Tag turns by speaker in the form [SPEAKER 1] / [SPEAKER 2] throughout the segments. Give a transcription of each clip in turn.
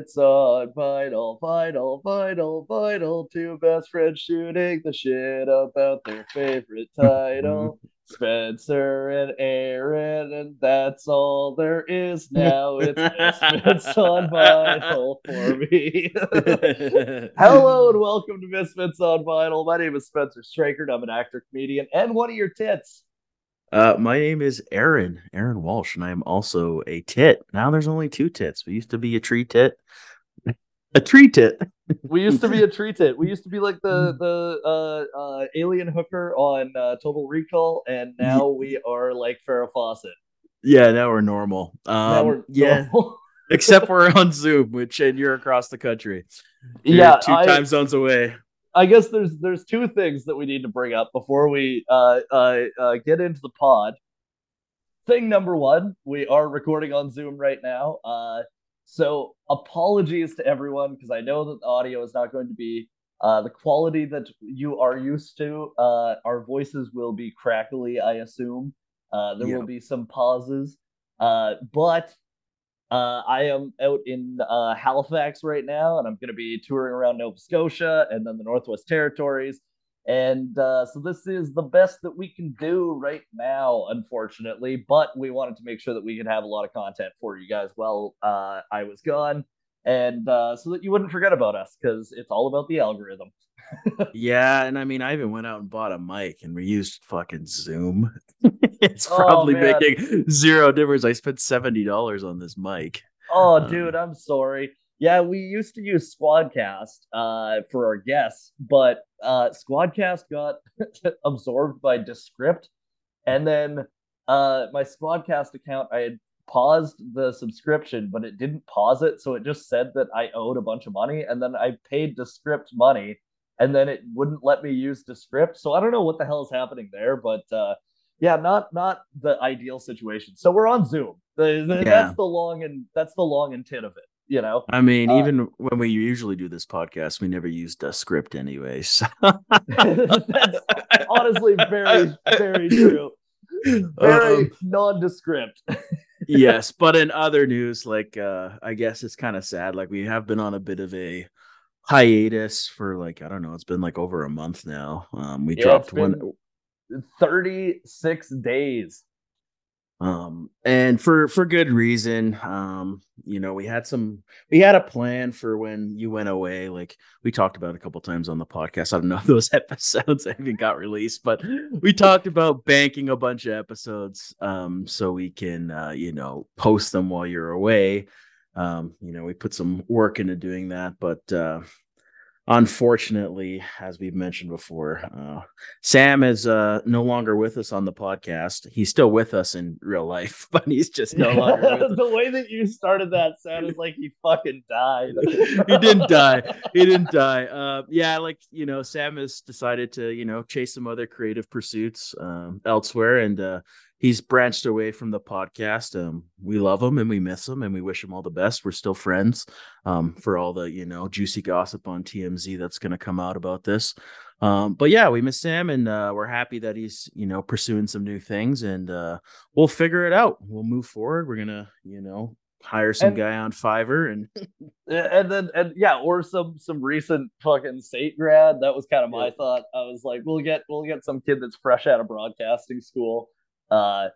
[SPEAKER 1] Misfits on vital, vital, vital, vital. Two best friends shooting the shit about their favorite title. Spencer and Aaron, and that's all there is now. It's on Vinyl for me. Hello and welcome to Misfits on Vinyl. My name is Spencer Streichert. I'm an actor, comedian, and one of your tits.
[SPEAKER 2] Uh, my name is Aaron, Aaron Walsh, and I am also a tit. Now there's only two tits. We used to be a tree tit, a tree tit.
[SPEAKER 1] We used to be a tree tit. We used to be like the the uh, uh, alien hooker on uh, Total Recall, and now we are like Farrah Fawcett.
[SPEAKER 2] Yeah, now we're normal. Um,
[SPEAKER 1] now we're
[SPEAKER 2] yeah,
[SPEAKER 1] normal.
[SPEAKER 2] except we're on Zoom, which and you're across the country. You're
[SPEAKER 1] yeah.
[SPEAKER 2] two
[SPEAKER 1] I,
[SPEAKER 2] time zones away.
[SPEAKER 1] I guess there's there's two things that we need to bring up before we uh, uh, uh, get into the pod. Thing number one, we are recording on Zoom right now. Uh, so apologies to everyone because I know that the audio is not going to be uh, the quality that you are used to. Uh, our voices will be crackly, I assume. Uh, there
[SPEAKER 2] Yeah.
[SPEAKER 1] will be some pauses, uh, but uh, I am out in uh, Halifax right now, and I'm going to be touring around Nova Scotia and then the Northwest Territories. And uh, so this is the best that we can do right now, unfortunately. But we wanted to make sure that we could have a lot of content for you guys while uh, I was gone, and uh, so that you wouldn't forget about us because it's all about the algorithm.
[SPEAKER 2] Yeah, and I mean, I even went out and bought a mic, and we used fucking Zoom. it's
[SPEAKER 1] Oh,
[SPEAKER 2] probably
[SPEAKER 1] man.
[SPEAKER 2] making zero difference. I spent seventy dollars on this mic.
[SPEAKER 1] Oh,
[SPEAKER 2] Uh,
[SPEAKER 1] dude, I'm sorry. Yeah, we used to use Squadcast uh, for our guests, but uh, Squadcast got absorbed by Descript, and then uh, my Squadcast account, I had paused the subscription, but it didn't pause it, so it just said that I owed a bunch of money, and then I paid Descript money, and then it wouldn't let me use Descript. So I don't know what the hell is happening there, but uh, yeah, not not the ideal situation. So we're on Zoom. The, the-
[SPEAKER 2] Yeah.
[SPEAKER 1] That's the long and that's the long and tit of it. You know,
[SPEAKER 2] I mean,
[SPEAKER 1] Uh,
[SPEAKER 2] even when we usually do this podcast, we never used a script anyway. So.
[SPEAKER 1] that's honestly very very true. Very
[SPEAKER 2] Um,
[SPEAKER 1] nondescript.
[SPEAKER 2] yes, but in other news, like uh I guess it's kind of sad. Like we have been on a bit of a hiatus for like I don't know, it's been like over a month now. Um we
[SPEAKER 1] Yeah,
[SPEAKER 2] dropped one
[SPEAKER 1] Thirty six days.
[SPEAKER 2] Um and for for good reason um you know we had some we had a plan for when you went away like we talked about a couple times on the podcast. I don't know if those episodes even got released but we talked about banking a bunch of episodes um so we can uh you know post them while you're away. Um you know we put some work into doing that but uh unfortunately as we've mentioned before uh sam is uh no longer with us on the podcast. He's still with us in real life but he's just no longer with us.
[SPEAKER 1] the way that you started that sounded like he fucking died.
[SPEAKER 2] he didn't die. He didn't die. Uh yeah like you know sam has decided to you know chase some other creative pursuits um elsewhere. And uh he's branched away from the podcast um we love him and we miss him and we wish him all the best we're still friends um for all the you know juicy gossip on tmz that's going to come out about this um but yeah we miss sam and uh we're happy that he's you know pursuing some new things and uh we'll figure it out we'll move forward we're gonna you know hire some
[SPEAKER 1] And-
[SPEAKER 2] guy on fiverr and
[SPEAKER 1] and then and yeah, or some some recent fucking state grad. That was kind of my
[SPEAKER 2] Yeah.
[SPEAKER 1] thought. I was like, we'll get we'll get some kid that's fresh out of broadcasting school, uh,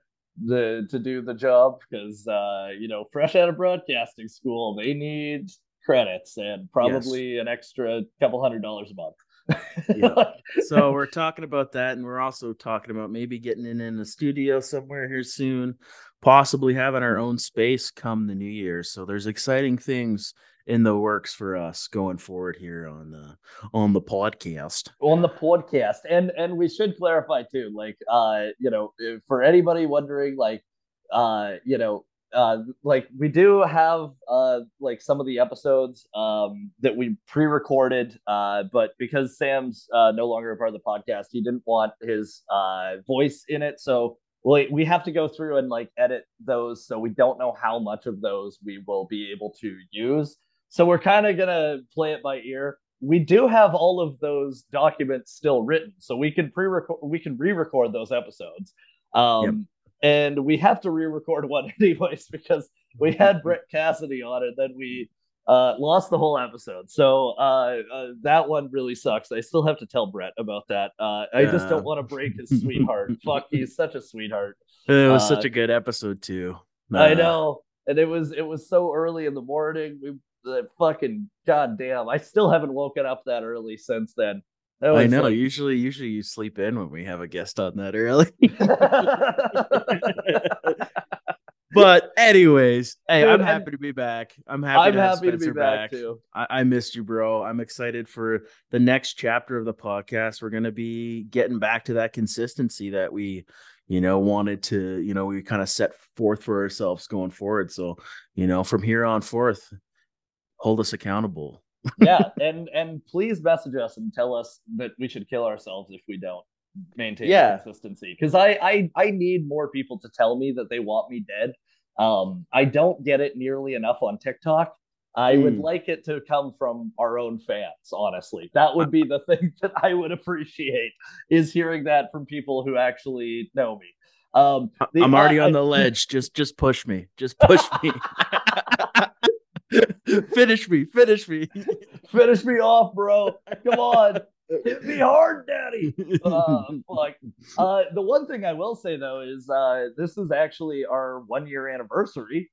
[SPEAKER 1] the to do the job because uh, you know, fresh out of broadcasting school, they need credits and probably an extra couple hundred dollars a month.
[SPEAKER 2] Yeah. so we're talking about that and we're also talking about maybe getting in in the studio somewhere here soon possibly having our own space come the new year so there's exciting things in the works for us going forward here on the on the podcast.
[SPEAKER 1] On the podcast. And and we should clarify too like uh you know for anybody wondering like uh you know uh like we do have uh like some of the episodes um that we pre-recorded uh but because sam's uh no longer a part of the podcast he didn't want his uh voice in it. So we, we have to go through and like edit those so we don't know how much of those we will be able to use so we're kind of gonna play it by ear we do have all of those documents still written, so we can pre-record, we can re-record those episodes. Um, and we have to re-record one anyways because we had Brett Cassidy on it, then we uh, lost the whole episode. So uh, uh, that one really sucks. I still have to tell Brett about that. Uh, I yeah. just don't want to break his sweetheart. Fuck, he's such a sweetheart.
[SPEAKER 2] It was such uh, a good episode too.
[SPEAKER 1] I know, and it was it was so early in the morning. We the fucking goddamn. I still haven't woken up that early since then.
[SPEAKER 2] I know. Like... Usually, usually you sleep in when we have a guest on that early. but anyways, hey, I'm happy to be back. I'm happy. I'm to happy to be back, back. too. I-, I missed you, bro. I'm excited for the next chapter of the podcast. We're gonna be getting back to that consistency that we, you know, wanted to. You know, we kind of set forth for ourselves going forward. So, you know, from here on forth, hold us accountable.
[SPEAKER 1] yeah, and and please message us and tell us that we should kill ourselves if we don't maintain yeah. consistency. Because I, I I need more people to tell me that they want me dead. Um, I don't get it nearly enough on TikTok. I mm. would like it to come from our own fans, honestly. That would be the thing that I would appreciate is hearing that from people who actually know me. Um,
[SPEAKER 2] the, I'm already uh, on the ledge. Just just push me. Just push me. finish me, finish me,
[SPEAKER 1] finish me off, bro. Come on, hit me hard, daddy. Uh, like, uh, the one thing I will say though is uh, this is actually our one year anniversary.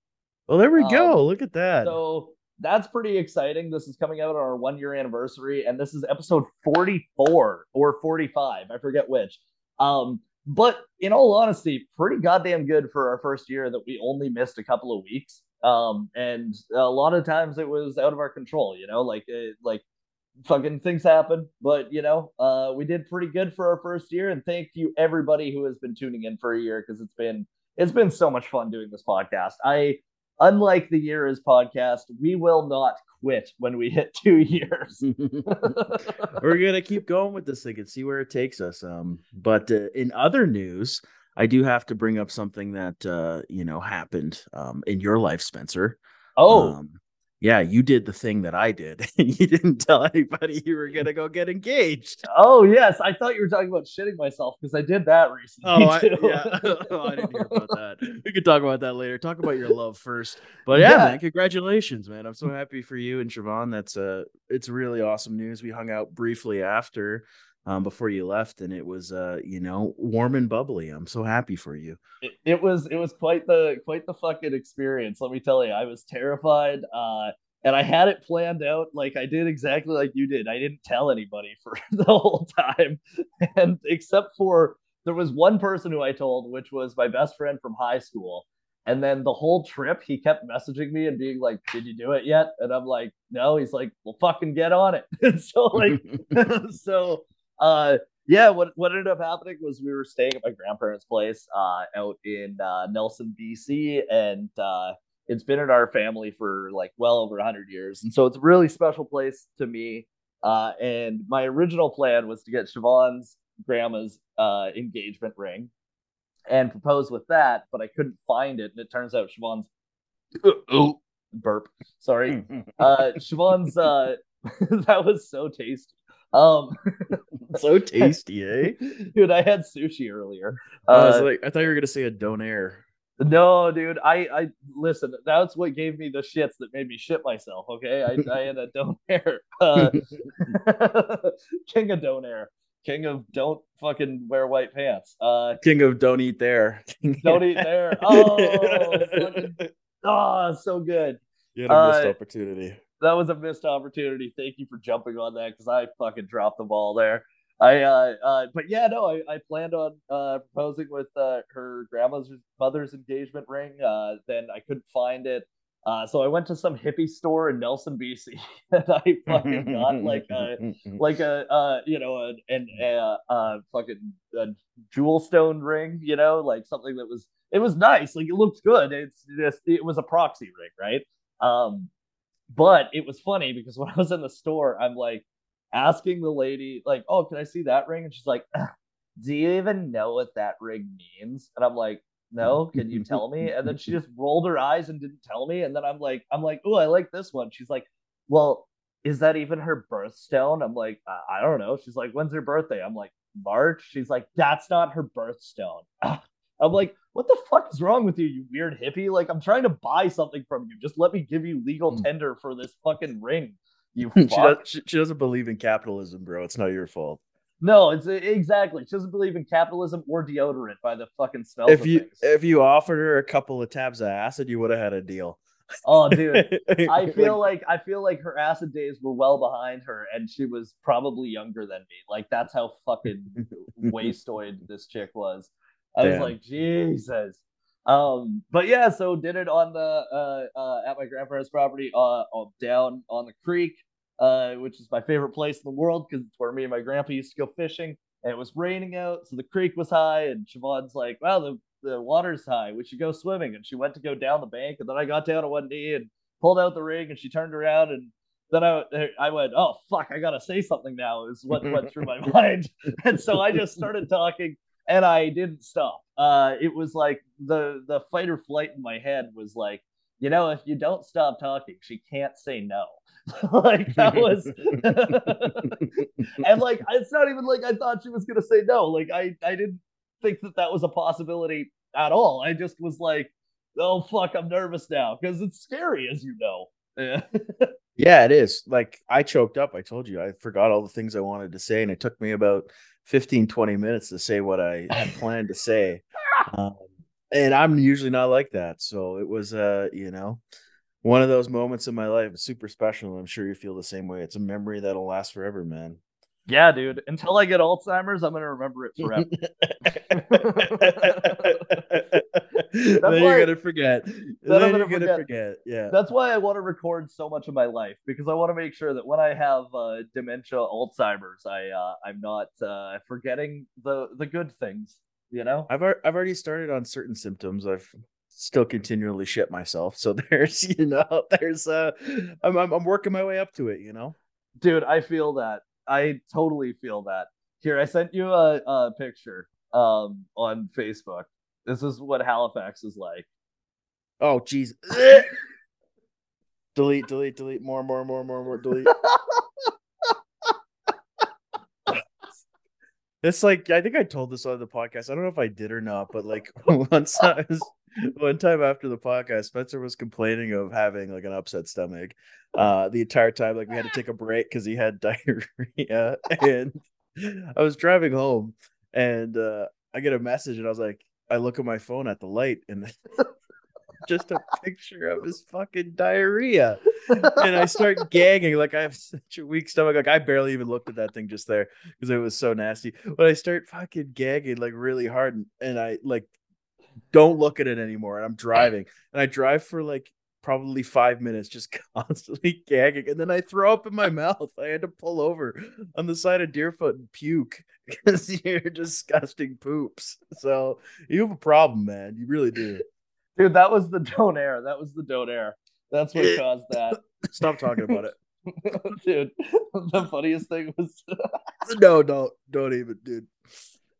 [SPEAKER 2] Well, there we um, go. Look at that.
[SPEAKER 1] So that's pretty exciting. This is coming out on our one year anniversary, and this is episode 44 or 45. I forget which. Um, but in all honesty, pretty goddamn good for our first year that we only missed a couple of weeks. Um, and a lot of times it was out of our control, you know, like it, like fucking things happen. But you know, uh, we did pretty good for our first year, and thank you everybody who has been tuning in for a year because it's been it's been so much fun doing this podcast. I unlike the year is podcast, we will not quit when we hit two years.
[SPEAKER 2] We're gonna keep going with this thing and see where it takes us. Um, but uh, in other news, I do have to bring up something that uh, you know happened um, in your life, Spencer.
[SPEAKER 1] Oh,
[SPEAKER 2] um, yeah, you did the thing that I did. you didn't tell anybody you were gonna go get engaged.
[SPEAKER 1] Oh yes, I thought you were talking about shitting myself because I did that recently.
[SPEAKER 2] Oh, I, yeah. oh, I didn't hear about that. We could talk about that later. Talk about your love first. But yeah, yeah, man, congratulations, man. I'm so happy for you and Siobhan. That's uh it's really awesome news. We hung out briefly after um, before you left, and it was uh, you know warm and bubbly. I'm so happy for you.
[SPEAKER 1] It, it, was it was quite the quite the fucking experience. Let me tell you, I was terrified, uh, and I had it planned out. Like I did exactly like you did. I didn't tell anybody for the whole time, and except for there was one person who I told, which was my best friend from high school. And then the whole trip, he kept messaging me and being like, "Did you do it yet?" And I'm like, "No." He's like, "Well, fucking get on it." And so like, so uh, yeah, what what ended up happening was we were staying at my grandparents' place uh, out in uh, Nelson, BC, and uh, it's been in our family for like well over hundred years, and so it's a really special place to me. Uh, and my original plan was to get Siobhan's grandma's uh, engagement ring and propose with that, but I couldn't find it, and it turns out Siobhan's oh burp, sorry, uh, Siobhan's uh, that was so tasty. Um,
[SPEAKER 2] so tasty, eh?
[SPEAKER 1] Dude, I had sushi earlier.
[SPEAKER 2] Uh, I was uh, like, I thought you were gonna say a donair.
[SPEAKER 1] No, dude. I I listen. That's what gave me the shits that made me shit myself. Okay, I I had a donair. Uh, king of donair. King of don't fucking wear white pants. Uh,
[SPEAKER 2] King of don't eat there.
[SPEAKER 1] don't eat there. Oh, fucking, oh, so good.
[SPEAKER 2] You had a missed uh, opportunity
[SPEAKER 1] that was a missed opportunity. Thank you for jumping on that because I fucking dropped the ball there. I uh, uh but yeah, no, I, I planned on uh proposing with uh her grandma's mother's engagement ring. Uh then I couldn't find it. Uh, so I went to some hippie store in Nelson, BC, and I fucking got like a like a uh you know a and a, a fucking a jewel stone ring, you know, like something that was it was nice, like it looked good. It's just it was a proxy ring, right? Um, but it was funny because when I was in the store, I'm like asking the lady, like, "Oh, can I see that ring?" And she's like, "Do you even know what that ring means?" And I'm like, "No, can you tell me?" And then she just rolled her eyes and didn't tell me. And then I'm like, "I'm like, oh, I like this one." She's like, "Well, is that even her birthstone?" I'm like, I, I don't know. She's like, "When's her birthday?" I'm like, "March." She's like, "That's not her birthstone." I'm like, what the fuck is wrong with you, you weird hippie? Like, I'm trying to buy something from you. Just let me give you legal
[SPEAKER 2] Mm.
[SPEAKER 1] tender for this fucking ring. You
[SPEAKER 2] she, does, she, doesn't believe in capitalism, bro. It's not your fault.
[SPEAKER 1] No, it's exactly. She doesn't believe in capitalism or deodorant by the fucking smell
[SPEAKER 2] If
[SPEAKER 1] of
[SPEAKER 2] you
[SPEAKER 1] things.
[SPEAKER 2] if you offered her a couple of tabs of acid, you would have had a deal.
[SPEAKER 1] oh, dude. I
[SPEAKER 2] Like,
[SPEAKER 1] feel like I feel like her acid days were well behind her, and she was probably younger than me. Like that's how fucking wastoid this chick was. I was like, Jesus. Um, but yeah, so did it on the uh, uh at my grandparents' property, uh, uh down on the creek, uh, which is my favorite place in the world because it's where me and my grandpa used to go fishing. And it was raining out, so the creek was high, and Siobhan's like, "Wow, the the water's high. We should go swimming." And she went to go down the bank, and then I got down on one knee and pulled out the ring, and she turned around, and then I I went, "Oh fuck, I gotta say something now." Is what went through my mind, and so I just started talking, and I didn't stop. Uh, it was like the the fight or flight in my head was like, you know, if you don't stop talking, she can't say no. like that was and like it's not even like I thought she was gonna say no. Like I I didn't think that that was a possibility at all. I just was like, oh fuck, I'm nervous now because it's scary, as you know. Yeah.
[SPEAKER 2] Yeah, it is. Like I choked up. I told you I forgot all the things I wanted to say, and it took me about 15, 20 minutes to say what I had planned to say. Um, and I'm usually not like that. So it was uh, you know, one of those moments in my life, super special. I'm sure you feel the same way. It's a memory that'll last forever, man.
[SPEAKER 1] Yeah, dude. Until I get Alzheimer's, I'm gonna remember it forever.
[SPEAKER 2] then
[SPEAKER 1] why-
[SPEAKER 2] you're gonna forget. Then,
[SPEAKER 1] I'm
[SPEAKER 2] you're
[SPEAKER 1] gonna
[SPEAKER 2] gonna
[SPEAKER 1] forget.
[SPEAKER 2] forget. Yeah.
[SPEAKER 1] That's why I want to record so much of my life because I want to make sure that when I have uh, dementia, Alzheimer's, I uh, I'm not uh, forgetting the the good things. You know.
[SPEAKER 2] I've al- I've already started on certain symptoms. I've still continually shit myself. So there's you know there's uh I'm I'm, I'm working my way up to it. You know.
[SPEAKER 1] dude i feel that i totally feel that here i sent you a, a picture um on facebook this is what halifax is like
[SPEAKER 2] Oh jeez. delete delete delete more more more more more delete. It's like I think I told this on the podcast. I don't know if I did or not, but like once I was one time after the podcast, Spencer was complaining of having like an upset stomach uh the entire time. Like we had to take a break because he had diarrhea. And I was driving home and uh I get a message and I was like, I look at my phone at the light and just a picture of his fucking diarrhea and I start gagging like I have such a weak stomach. Like I barely even looked at that thing just there because it was so nasty. But I start fucking gagging like really hard, and, and I like don't look at it anymore. And I'm driving, and I drive for like probably five minutes, just constantly gagging, and then I throw up in my mouth. I had to pull over on the side of Deerfoot and puke because you're disgusting poops. So you have a problem, man. You really do.
[SPEAKER 1] dude that was the donair that was the donair that's what caused that
[SPEAKER 2] Stop talking about it.
[SPEAKER 1] dude the funniest thing was
[SPEAKER 2] no, don't don't even, dude.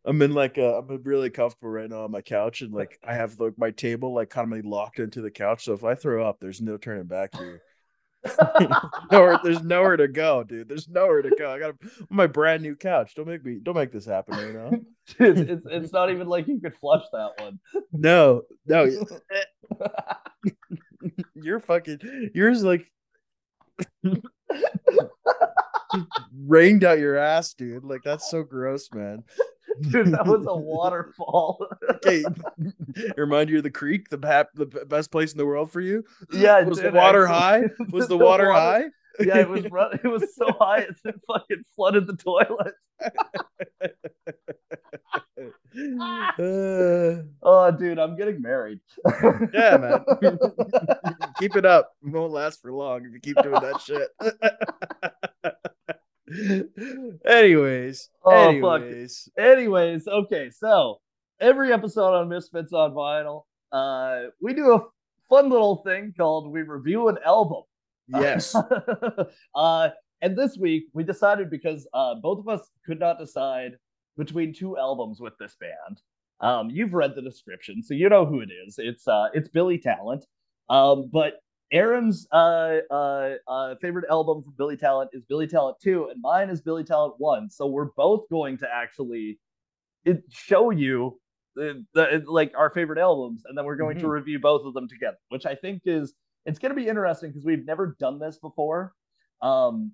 [SPEAKER 2] I'm in like a, I'm really comfortable right now on my couch, and like I have like my table like kind of locked into the couch. So if I throw up, there's no turning back here. nowhere, there's nowhere to go, dude. There's nowhere to go. I got my brand new couch. Don't make me, don't make this happen right now.
[SPEAKER 1] dude, it's, it's not even like you could flush that one
[SPEAKER 2] No, no, you're fucking. Yours like rained out your ass, dude. Like that's so gross, man.
[SPEAKER 1] dude that was a waterfall
[SPEAKER 2] Okay, remind you of the creek, the pap, the best place in the world for you.
[SPEAKER 1] yeah
[SPEAKER 2] was the water
[SPEAKER 1] actually.
[SPEAKER 2] high? Was the water high?
[SPEAKER 1] yeah it was it was so high it fucking flooded the toilet
[SPEAKER 2] Uh,
[SPEAKER 1] oh dude i'm getting married
[SPEAKER 2] yeah, man. keep it up. It won't last for long if you keep doing that shit. anyways,
[SPEAKER 1] Oh, fuck.
[SPEAKER 2] anyways,
[SPEAKER 1] Anyways, okay, so every episode on Misfits on Vinyl, uh, we do a fun little thing called we review an album.
[SPEAKER 2] yes,
[SPEAKER 1] uh, and this week we decided because uh, both of us could not decide between two albums with this band. Um, you've read the description, so you know who it is. It's uh, it's Billy Talent. Um, but Aaron's uh, uh, uh, favorite album from Billy Talent is Billy Talent 2, and mine is Billy Talent 1. So we're both going to actually it, show you the, the, like our favorite albums, and then we're going
[SPEAKER 2] Mm-hmm.
[SPEAKER 1] to review both of them together, which I think is it's going to be interesting because we've never done this before. Um,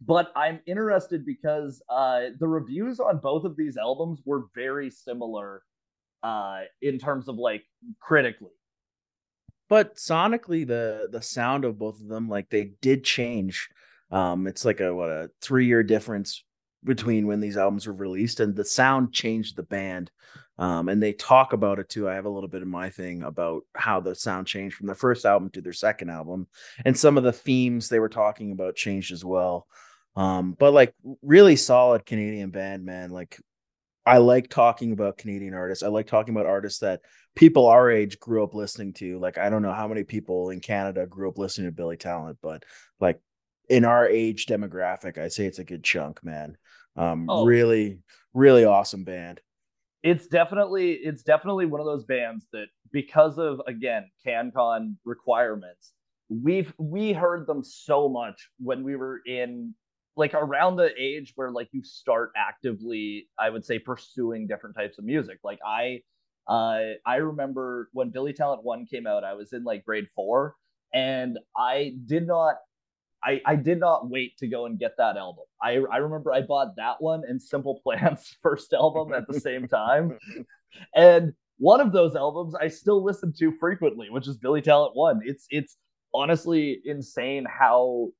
[SPEAKER 1] but I'm interested because uh, the reviews on both of these albums were very similar uh, in terms of like critically.
[SPEAKER 2] But sonically the the sound of both of them like they did change um it's like a what a three year difference between when these albums were released and the sound changed the band um and they talk about it too. I have a little bit of my thing about how the sound changed from their first album to their second album and some of the themes they were talking about changed as well um but like really solid canadian band man like I like talking about Canadian artists. I like talking about artists that people our age grew up listening to. Like I don't know how many people in Canada grew up listening to Billy Talent, but like in our age demographic, I'd say it's a good chunk, man. Um,
[SPEAKER 1] Oh.
[SPEAKER 2] really, really awesome band.
[SPEAKER 1] it's definitely it's definitely one of those bands that because of again CanCon requirements, we've we heard them so much when we were in like around the age where like you start actively, I would say, pursuing different types of music. Like I uh I remember when Billy Talent One came out, I was in like grade four, and I did not I, I did not wait to go and get that album. I, I remember I bought that one and Simple Plan's first album at the same time. And one of those albums I still listen to frequently, which is Billy Talent One. It's it's honestly insane how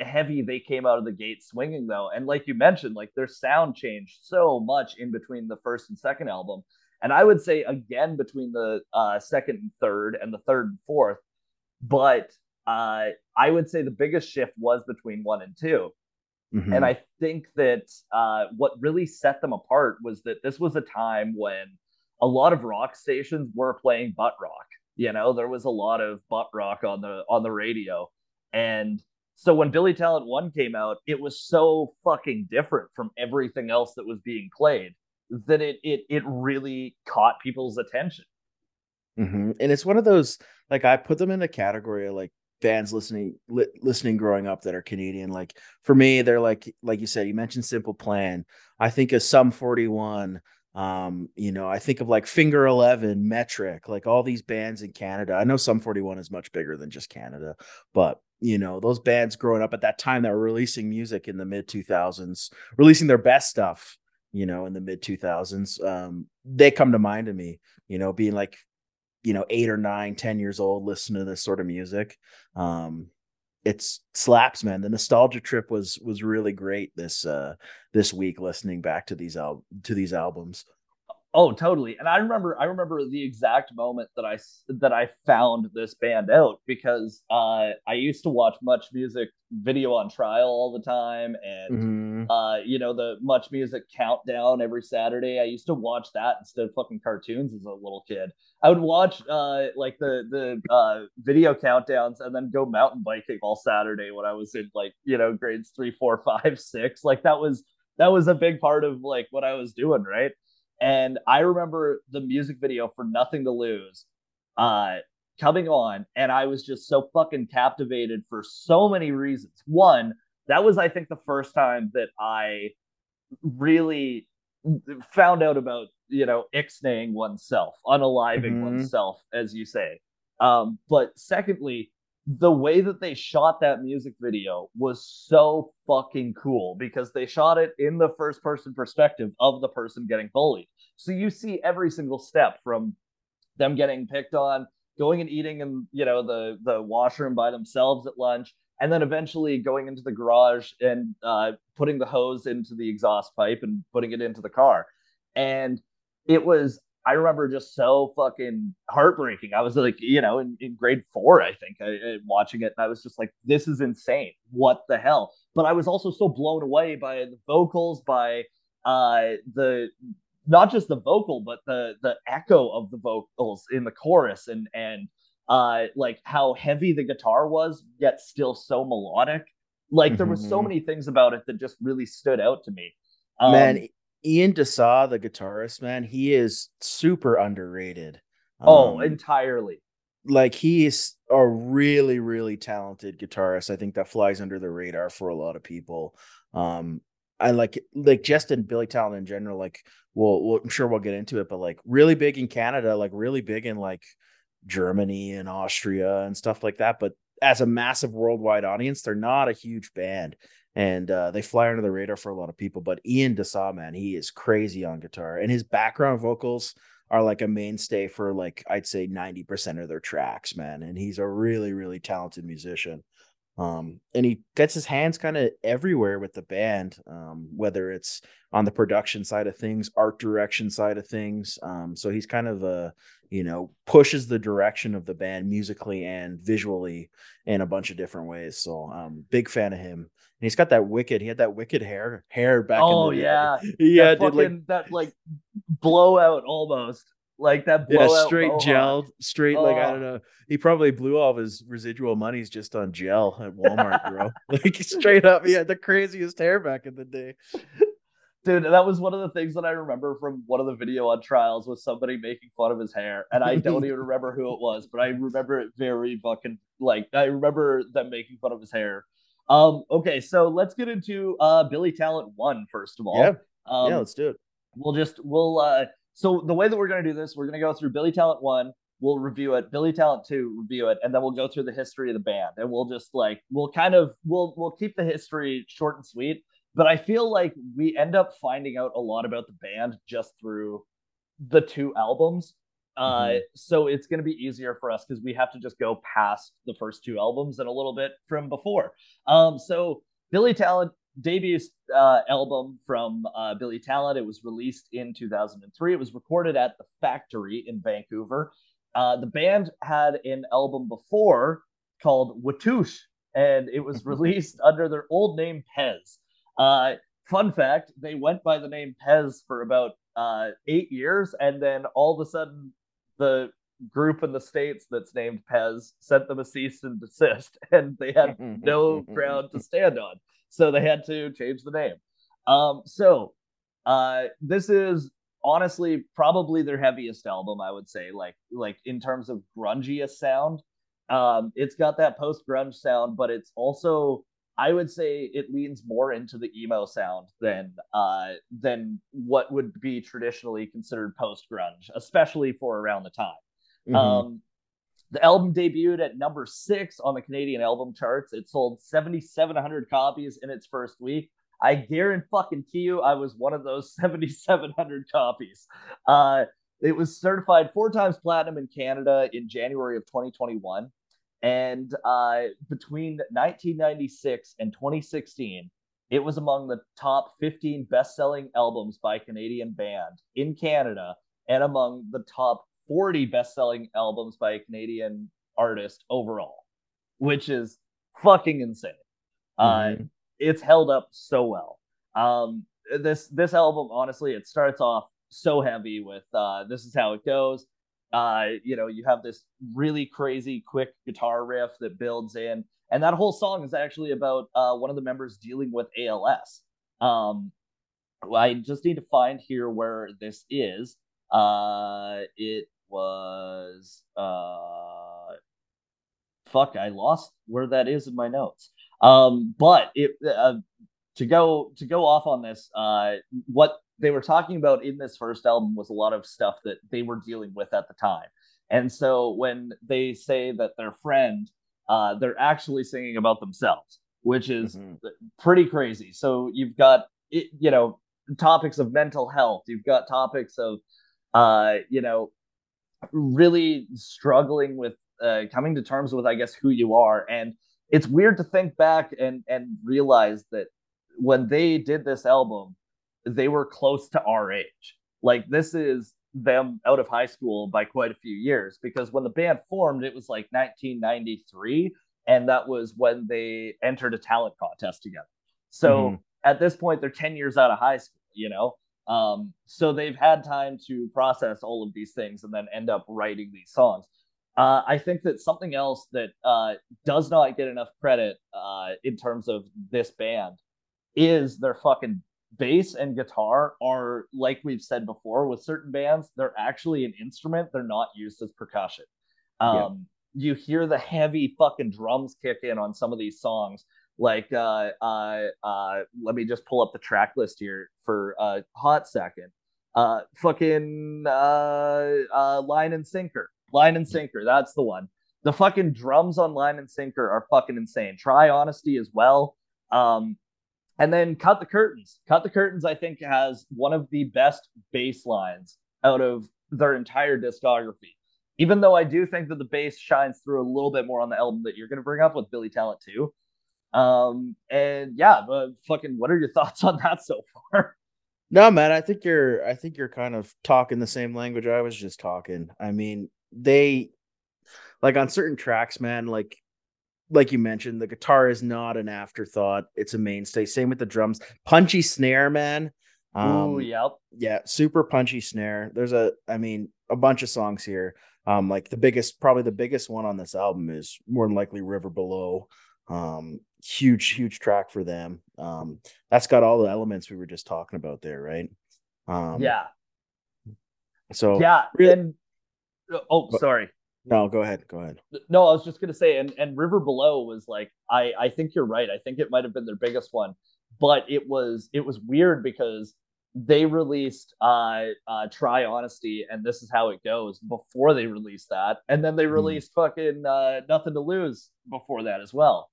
[SPEAKER 1] heavy they came out of the gate swinging though. And like you mentioned, like their sound changed so much in between the first and second album. And I would say again between the uh, second and third and the third and fourth. But uh, I would say the biggest shift was between one and 2
[SPEAKER 2] Mhm.
[SPEAKER 1] and I think that uh, what really set them apart was that this was a time when a lot of rock stations were playing butt rock. You know, there was a lot of butt rock on the on the radio, and so when Billy Talent One came out, it was so fucking different from everything else that was being played that it it it really caught people's attention.
[SPEAKER 2] Mhm. And it's one of those like I put them in a category of like bands listening li- listening growing up that are Canadian. Like for me, they're like like you said, you mentioned Simple Plan. I think of Sum 41. Um, you know, I think of like Finger 11, Metric, like all these bands in Canada. I know Sum 41 is much bigger than just Canada, but you know, those bands growing up at that time that were releasing music in the mid 2000s, releasing their best stuff, you know, in the mid 2000s. Um, they come to mind to me, you know, being like you know eight or nine ten years old listening to this sort of music um it's slaps man the nostalgia trip was was really great this uh this week listening back to these al- to these albums
[SPEAKER 1] Oh, totally. And I remember I remember the exact moment that I that I found this band out because uh I used to watch Much Music video on trial all the time and
[SPEAKER 2] Mhm.
[SPEAKER 1] uh you know the Much Music countdown every Saturday. I used to watch that instead of fucking cartoons as a little kid. I would watch uh like the the uh video countdowns and then go mountain biking all Saturday when I was in like, you know, grades three, four, five, six. Like that was that was a big part of like what I was doing, right? And I remember the music video for Nothing to Lose uh, coming on, and I was just so fucking captivated for so many reasons. One, that was, I think, the first time that I really found out about, you know, ixnaying oneself, unaliving
[SPEAKER 2] Mhm.
[SPEAKER 1] oneself, as you say. Um, but secondly, the way that they shot that music video was so fucking cool because they shot it in the first person perspective of the person getting bullied. So you see every single step from them getting picked on, going and eating in, you know, the the washroom by themselves at lunch, and then eventually going into the garage and uh, putting the hose into the exhaust pipe and putting it into the car. And it was I remember just so fucking heartbreaking. I was like, you know, in, in grade four, I think, I, I- watching it, and I was just like, this is insane. What the hell? But I was also so blown away by the vocals, by uh, the not just the vocal, but the the echo of the vocals in the chorus, and and uh, like how heavy the guitar was, yet still so melodic. Like there was so
[SPEAKER 2] Mhm.
[SPEAKER 1] many things about it that just really stood out to me. Um,
[SPEAKER 2] man ian d'sa the guitarist man he is super underrated
[SPEAKER 1] oh,
[SPEAKER 2] Um,
[SPEAKER 1] entirely.
[SPEAKER 2] like he is a really really talented guitarist i think that flies under the radar for a lot of people um I like like just in Billy Talent in general. Like, well, well, I'm sure we'll get into it, but like really big in Canada, like really big in like Germany and Austria and stuff like that. But as a massive worldwide audience, they're not a huge band and uh, they fly under the radar for a lot of people. But Ian D'Sa, man, he is crazy on guitar, and his background vocals are like a mainstay for like I'd say 90% of their tracks, man. And he's a really, really talented musician. Um, and he gets his hands kind of everywhere with the band, um, whether it's on the production side of things, art direction side of things. Um, so he's kind of a, you know, pushes the direction of the band musically and visually in a bunch of different ways. So um big fan of him. And he's got that wicked, he had that wicked hair hair back.
[SPEAKER 1] Oh yeah. Yeah, did like that like blowout almost like that
[SPEAKER 2] yeah straight gel, straight oh. like i don't oh. know he probably blew all of his residual monies just on gel at walmart bro like straight up he had the craziest hair back in the day
[SPEAKER 1] dude that was one of the things that i remember from one of the video on trials was somebody making fun of his hair and i don't even remember who it was but i remember it very fucking like i remember them making fun of his hair um okay so let's get into uh billy talent one first of all
[SPEAKER 2] yeah um, yeah let's do it
[SPEAKER 1] we'll just we'll uh so the way that we're going to do this, we're going to go through Billy Talent one, we'll review it. Billy Talent two, review it, and then we'll go through the history of the band, and we'll just like we'll kind of we'll we'll keep the history short and sweet. But I feel like we end up finding out a lot about the band just through the two albums. Uh, mm-hmm. so it's going to be easier for us because we have to just go past the first two albums and a little bit from before. Um, so Billy Talent debut uh, album from uh, Billy Talent. It was released in 2003. It was recorded at the Factory in Vancouver. Uh, the band had an album before called Watoosh, and it was released under their old name Pezz. Uh, fun fact: they went by the name Pezz for about uh, eight years, and then all of a sudden, the group in the states that's named Pezz sent them a cease and desist, and they had no ground to stand on so they had to change the name. Um, so uh, this is honestly probably their heaviest album, I would say, like like in terms of grungiest sound. Um, it's got that post grunge sound, but it's also I would say it leans more into the emo sound than uh, than what would be traditionally considered post grunge, especially for around the time. Mm-hmm. Um, the album debuted at number six on the Canadian album charts. It sold 7,700 copies in its first week. I guarantee fucking you, I was one of those 7,700 copies. Uh, it was certified four times platinum in Canada in January of 2021. And uh, between 1996 and 2016, it was among the top 15 best selling albums by Canadian band in Canada and among the top 40 best-selling albums by a Canadian artist overall, which is fucking insane. Uh, mm-hmm. Uh, it's held up so well. Um, this this album, honestly, it starts off so heavy with uh, "This Is How It Goes." Uh, you know, you have this really crazy, quick guitar riff that builds in, and that whole song is actually about uh, one of the members dealing with ALS. Um, I just need to find here where this is. Uh, it was uh fuck i lost where that is in my notes um but it uh, to go to go off on this uh what they were talking about in this first album was a lot of stuff that they were dealing with at the time and so when they say that their friend uh they're actually singing about themselves which is mm-hmm. pretty crazy so you've got you know topics of mental health you've got topics of uh you know really struggling with uh, coming to terms with, I guess, who you are. And it's weird to think back and and realize that when they did this album, they were close to our age. Like this is them out of high school by quite a few years because when the band formed, it was like 1993, and that was when they entered a talent contest together. So mm-hmm. at this point, they're 10 years out of high school, you know. Um, so they've had time to process all of these things and then end up writing these songs. Uh, I think that something else that uh, does not get enough credit uh, in terms of this band is their fucking bass and guitar are like we've said before with certain bands they're actually an instrument they're not used as percussion um, yeah. you hear the heavy fucking drums kick in on some of these songs Like, uh, uh, uh, let me just pull up the track list here for a hot second. Uh, fucking uh, uh, line and sinker, line and sinker. That's the one. The fucking drums on line and sinker are fucking insane. Try honesty as well. Um, and then cut the curtains. Cut the curtains. I think has one of the best bass lines out of their entire discography. Even though I do think that the bass shines through a little bit more on the album that you're going to bring up with Billy Talent too. Um, and yeah, but fucking, what are your thoughts on that so far?
[SPEAKER 2] No, man, I think you're I think you're kind of talking the same language I was just talking. I mean, they like on certain tracks, man, like like you mentioned, the guitar is not an afterthought. It's a mainstay. Same with the drums. Punchy snare, man.
[SPEAKER 1] Um, oh, yep.
[SPEAKER 2] Yeah, super punchy snare. There's a I mean, a bunch of songs here. Um, like the biggest, probably the biggest one on this album is more than likely River Below. Um, huge, huge track for them. Um, that's got all the elements we were just talking about there, right?
[SPEAKER 1] Um, yeah.
[SPEAKER 2] So
[SPEAKER 1] yeah, really, and oh, sorry.
[SPEAKER 2] No, go ahead. Go ahead.
[SPEAKER 1] No, I was just gonna say, and and River Below was like, I I think you're right. I think it might have been their biggest one, but it was it was weird because they released uh, uh try honesty and this is how it goes before they released that and then they hmm. released mm. fucking uh nothing to lose before that as well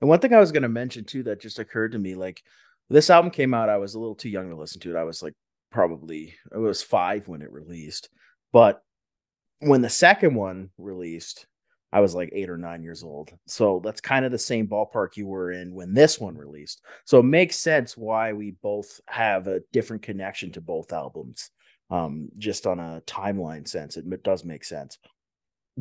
[SPEAKER 2] and one thing i was going to mention too that just occurred to me like this album came out i was a little too young to listen to it i was like probably it was five when it released but when the second one released I was like eight or nine years old. So that's kind of the same ballpark you were in when this one released. So it makes sense why we both have a different connection to both albums. Um, just on a timeline sense, it, it does make sense.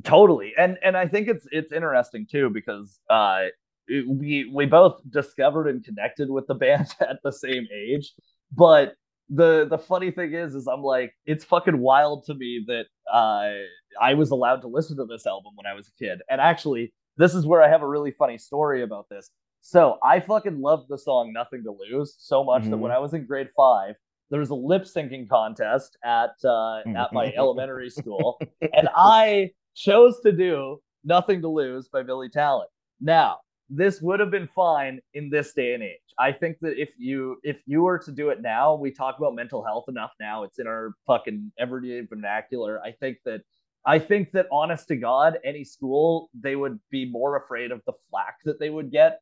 [SPEAKER 1] Totally. And and I think it's it's interesting too because uh we we both discovered and connected with the band at the same age, but the the funny thing is is I'm like it's fucking wild to me that uh I was allowed to listen to this album when I was a kid. And actually, this is where I have a really funny story about this. So I fucking loved the song Nothing to Lose so much mm-hmm. that when I was in grade five, there was a lip syncing contest at uh, at my elementary school, and I chose to do Nothing to Lose by Billy Talent. Now, this would have been fine in this day and age. I think that if you if you were to do it now, we talk about mental health enough now. It's in our fucking everyday vernacular. I think that I think that honest to God, any school they would be more afraid of the flack that they would get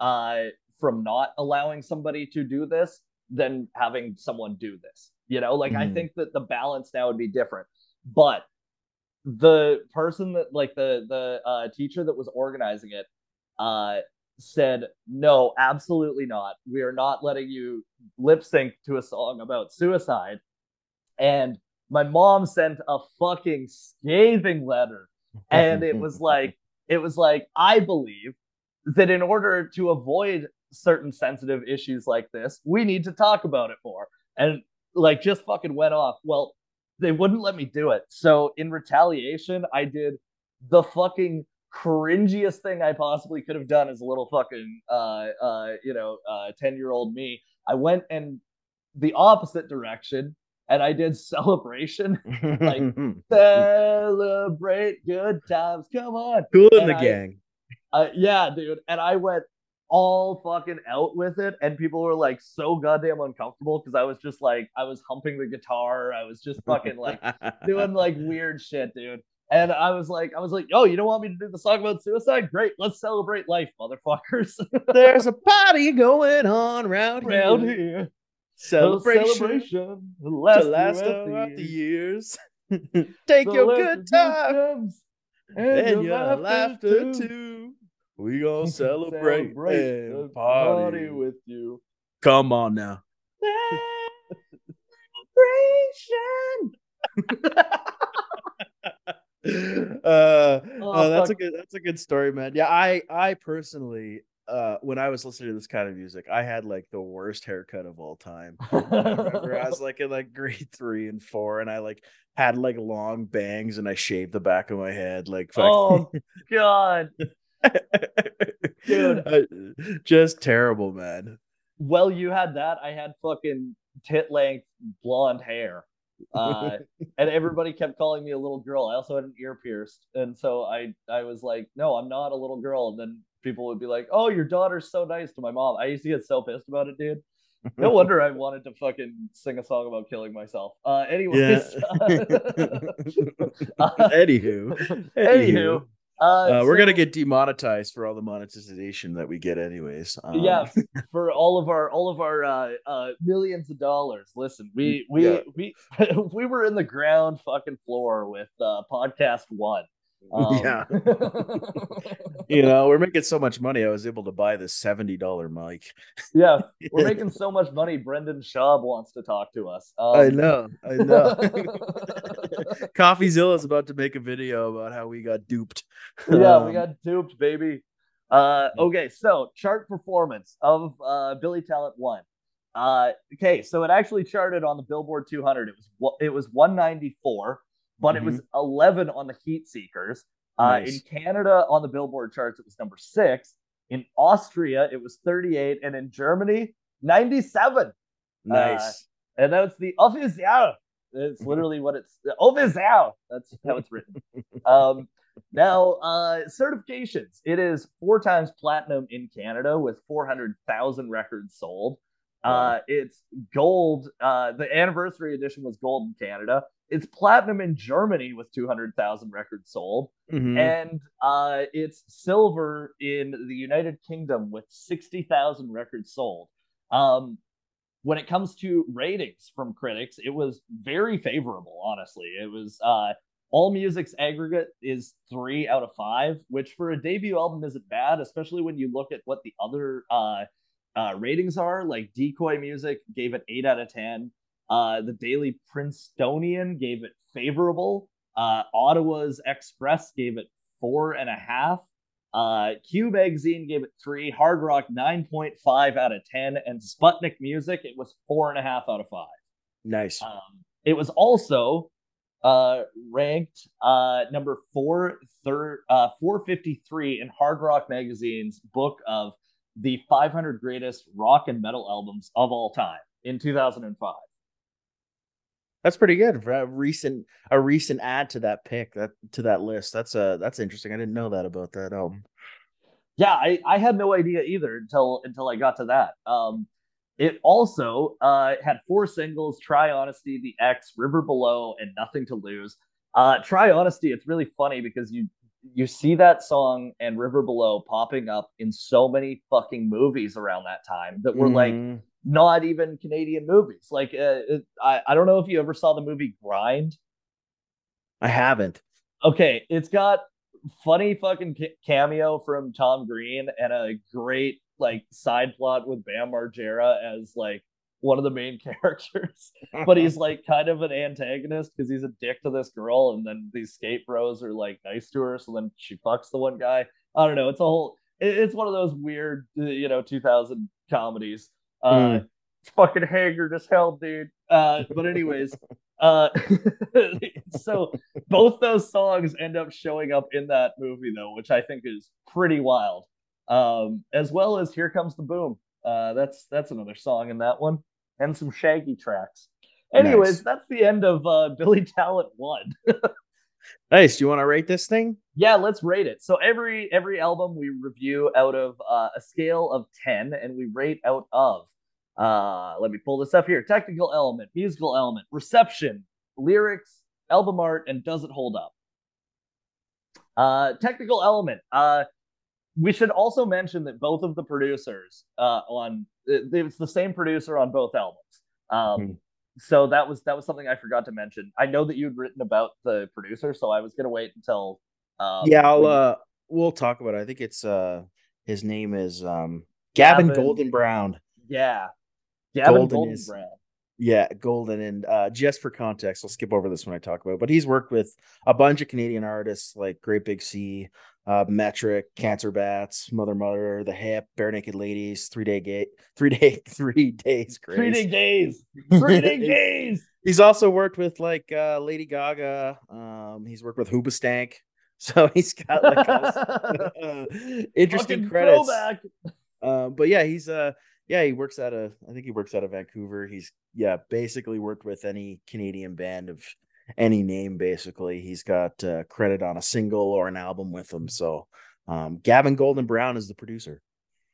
[SPEAKER 1] uh, from not allowing somebody to do this than having someone do this. You know, like mm. I think that the balance now would be different. But the person that like the the uh, teacher that was organizing it uh, said, no, absolutely not. We are not letting you lip sync to a song about suicide. And my mom sent a fucking scathing letter. And it was like, it was like, I believe that in order to avoid certain sensitive issues like this, we need to talk about it more. And like, just fucking went off. Well, they wouldn't let me do it. So in retaliation, I did the fucking cringiest thing I possibly could have done as a little fucking uh uh you know uh 10 year old me. I went in the opposite direction and I did celebration, like celebrate good times. Come on,
[SPEAKER 2] cool in the I, gang.
[SPEAKER 1] Uh, yeah, dude. And I went all fucking out with it, and people were like so goddamn uncomfortable because I was just like I was humping the guitar, I was just fucking like doing like weird shit, dude. And I was like, I was like, oh, you don't want me to do the song about suicide? Great, let's celebrate life, motherfuckers.
[SPEAKER 2] There's a party going on around, around here. here. Celebration, celebration to last, last throughout the years. Take so your good times and, and your laughter, laughter too. too. We gonna celebrate, celebrate and party. party with you. Come on now. Celebration. uh, oh, uh, that's fuck. a good that's a good story, man. Yeah, I I personally uh when I was listening to this kind of music, I had like the worst haircut of all time. I remember I was like in like grade three and four, and I like had like long bangs and I shaved the back of my head. Like
[SPEAKER 1] oh god. Dude.
[SPEAKER 2] Uh, just terrible, man.
[SPEAKER 1] Well, you had that. I had fucking tit length blonde hair. Uh, and everybody kept calling me a little girl. I also had an ear pierced, and so I I was like, no, I'm not a little girl. And then people would be like, oh, your daughter's so nice to my mom. I used to get so pissed about it, dude. No wonder I wanted to fucking sing a song about killing myself. Uh, anyways,
[SPEAKER 2] Yeah.
[SPEAKER 1] uh,
[SPEAKER 2] Anywho,
[SPEAKER 1] anywho, uh,
[SPEAKER 2] uh, we're
[SPEAKER 1] so-
[SPEAKER 2] gonna get demonetized for all the monetization that we get, anyways. Um,
[SPEAKER 1] yeah for all of our all of our uh, uh, millions of dollars. Listen, we we
[SPEAKER 2] Yeah.
[SPEAKER 1] we we were in the ground fucking floor with uh, podcast one. Um,
[SPEAKER 2] Yeah. you know, we're making so much money. I was able to buy this seventy dollar mic.
[SPEAKER 1] yeah, we're making so much money. Brendan Schaub wants to talk to us. Um,
[SPEAKER 2] I know, I know. CoffeeZilla is about to make a video about how we got duped.
[SPEAKER 1] yeah, we
[SPEAKER 2] Um,
[SPEAKER 1] got duped, baby. Uh, okay, so chart performance of uh, Billy Talent One. Uh, okay, so it actually charted on the Billboard 200. It was it was 194, but it was 11 on the Heat Seekers. Uh, In Canada, on the Billboard charts, it was number six. In Austria, it was 38, and in Germany, 97.
[SPEAKER 2] Nice.
[SPEAKER 1] And that's the official. It's literally what it's official. That's how it's written. um, now, uh, certifications. It is four times platinum in Canada with 400,000 records sold. Uh,
[SPEAKER 2] Wow.
[SPEAKER 1] it's gold. Uh, the anniversary edition was gold in Canada. It's platinum in Germany with 200,000 records sold.
[SPEAKER 2] Mhm.
[SPEAKER 1] And uh, it's silver in the United Kingdom with 60,000 records sold. Um, when it comes to ratings from critics, it was very favorable, honestly. It was uh, all music's aggregate is three out of five, which for a debut album isn't bad, especially when you look at what the other uh, uh, ratings are. Like Decoy Music gave it eight out of 10. Uh, the Daily Princetonian gave it favorable. Uh, Ottawa's Express gave it four and a half. Uh, Q Magazine gave it three. Hard Rock 9.5 out of 10. And Sputnik Music, it was four and a half out of five.
[SPEAKER 2] nice.
[SPEAKER 1] Um, it was also uh, ranked uh, number four, third, uh, 453 in Hard Rock Magazine's book of the 500 greatest rock and metal albums of all time in 2005.
[SPEAKER 2] That's pretty good for a recent a recent add to that pick that to that list. That's uh that's interesting. I didn't know that about that album.
[SPEAKER 1] yeah I, I had no idea either until until i got to that um it also uh had four singles try honesty the x river below and nothing to lose uh try honesty it's really funny because you you see that song and river below popping up in so many fucking movies around that time that were like
[SPEAKER 2] Mhm.
[SPEAKER 1] Not even canadian movies like uh, it, I, I don't know if you ever saw the movie grind
[SPEAKER 2] I haven't.
[SPEAKER 1] okay, it's got funny fucking cameo from Tom Green and a great like side plot with Bam Margera as like one of the main characters, but he's like kind of an antagonist because he's a dick to this girl, and then these skate bros are like nice to her, so then she fucks the one guy. I don't know. It's a whole. It's one of those weird, uh, you know, 2000 comedies. Uh,
[SPEAKER 2] Mm.
[SPEAKER 1] It's fucking haggard as hell, dude. Uh, but anyways, uh, so both those songs end up showing up in that movie though, which I think is pretty wild. Um, as well as "Here Comes the Boom." Uh, that's that's another song in that one, and some Shaggy tracks. Anyways,
[SPEAKER 2] Nice.
[SPEAKER 1] that's the end of uh, Billy Talent One.
[SPEAKER 2] Nice. Do you want to rate this thing?
[SPEAKER 1] yeah, let's rate it. So every every album we review out of uh, a scale of ten, and we rate out of. Uh, let me pull this up here: technical element, musical element, reception, lyrics, album art, and does it hold up? Uh, technical element. Uh, we should also mention that both of the producers uh, on it's the same producer on both albums. Um,
[SPEAKER 2] Hmm.
[SPEAKER 1] So that was that was something I forgot to mention. I know that you'd written about the producer, so I was gonna wait until. Um,
[SPEAKER 2] yeah, I'll
[SPEAKER 1] we-
[SPEAKER 2] uh we'll talk about it. I think it's uh his name is um Gavin,
[SPEAKER 1] Gavin-
[SPEAKER 2] Golden Brown.
[SPEAKER 1] yeah, Gavin
[SPEAKER 2] Golden
[SPEAKER 1] Golden
[SPEAKER 2] is-
[SPEAKER 1] Brown.
[SPEAKER 2] Yeah, Golden and uh just for context, I'll skip over this when I talk about it, but he's worked with a bunch of Canadian artists like Great Big Sea, uh Metric, Cancer Bats, Mother Mother, The Hip, Barenaked Ladies, Three Day Gate, Three Day, Three Days Grace.
[SPEAKER 1] Three day gaze. Three day gaze.
[SPEAKER 2] He's also worked with like uh Lady Gaga. Um, he's worked with Hoobastank. So he's got like uh, interesting
[SPEAKER 1] Fucking
[SPEAKER 2] credits. Um, but yeah, he's uh Yeah, he works out of I think he works out of Vancouver. He's yeah, basically worked with any Canadian band of any name basically. He's got uh, credit on a single or an album with them. So um, Gavin Golden Brown is the producer.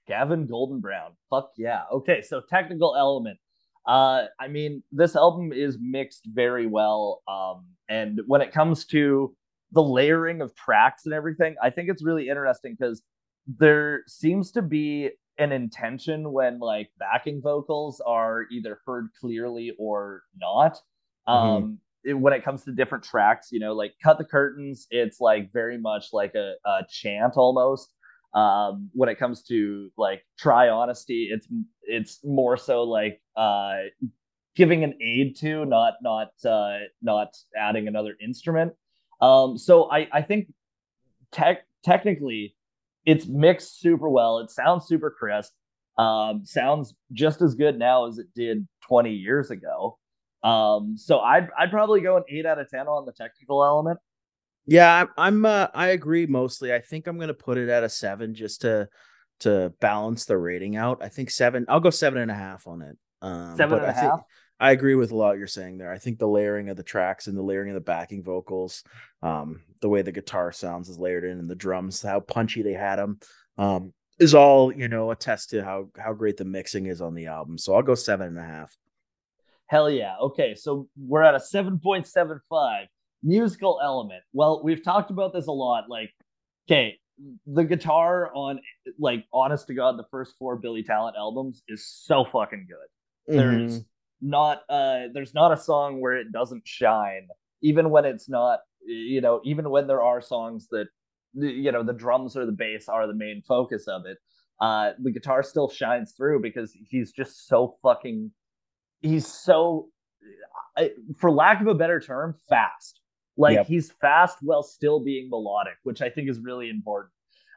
[SPEAKER 1] Gavin Golden Brown. Fuck yeah. Okay, so technical element. Uh, I mean, this album is mixed very well. Um, and when it comes to the layering of tracks and everything, I think it's really interesting because there seems to be an intention when like backing vocals are either heard clearly or not. Mm-hmm. Um, it, when it comes to different tracks, you know, like cut the curtains, it's like very much like a, a chant almost. Um, when it comes to like try honesty, it's it's more so like uh, giving an aid to, not not uh, not adding another instrument. Um, so I I think tech technically it's mixed super well. It sounds super crisp. Um, sounds just as good now as it did 20 years ago. Um, so I'd I'd probably go an eight out of ten on the technical element.
[SPEAKER 2] Yeah, I'm, uh, I agree mostly. I think I'm gonna put it at a seven just to to balance the rating out. I think seven. I'll go seven and a half on it.
[SPEAKER 1] Um, seven and a half.
[SPEAKER 2] I agree with a lot you're saying there. I think the layering of the tracks and the layering of the backing vocals, um, the way the guitar sounds is layered in, and the drums, how punchy they had them, um, is all you know attest to how how great the mixing is on the album. So I'll go seven and a half.
[SPEAKER 1] Hell yeah. Okay, so we're at a seven point seven five musical element. Well, we've talked about this a lot. Like, okay, the guitar on like honest to god the first four billy talent albums is so fucking good mm-hmm. there's not uh there's not a song where it doesn't shine even when it's not you know even when there are songs that you know the drums or the bass are the main focus of it uh the guitar still shines through because he's just so fucking he's so for lack of a better term fast like yep. he's fast while still being melodic which i think is really important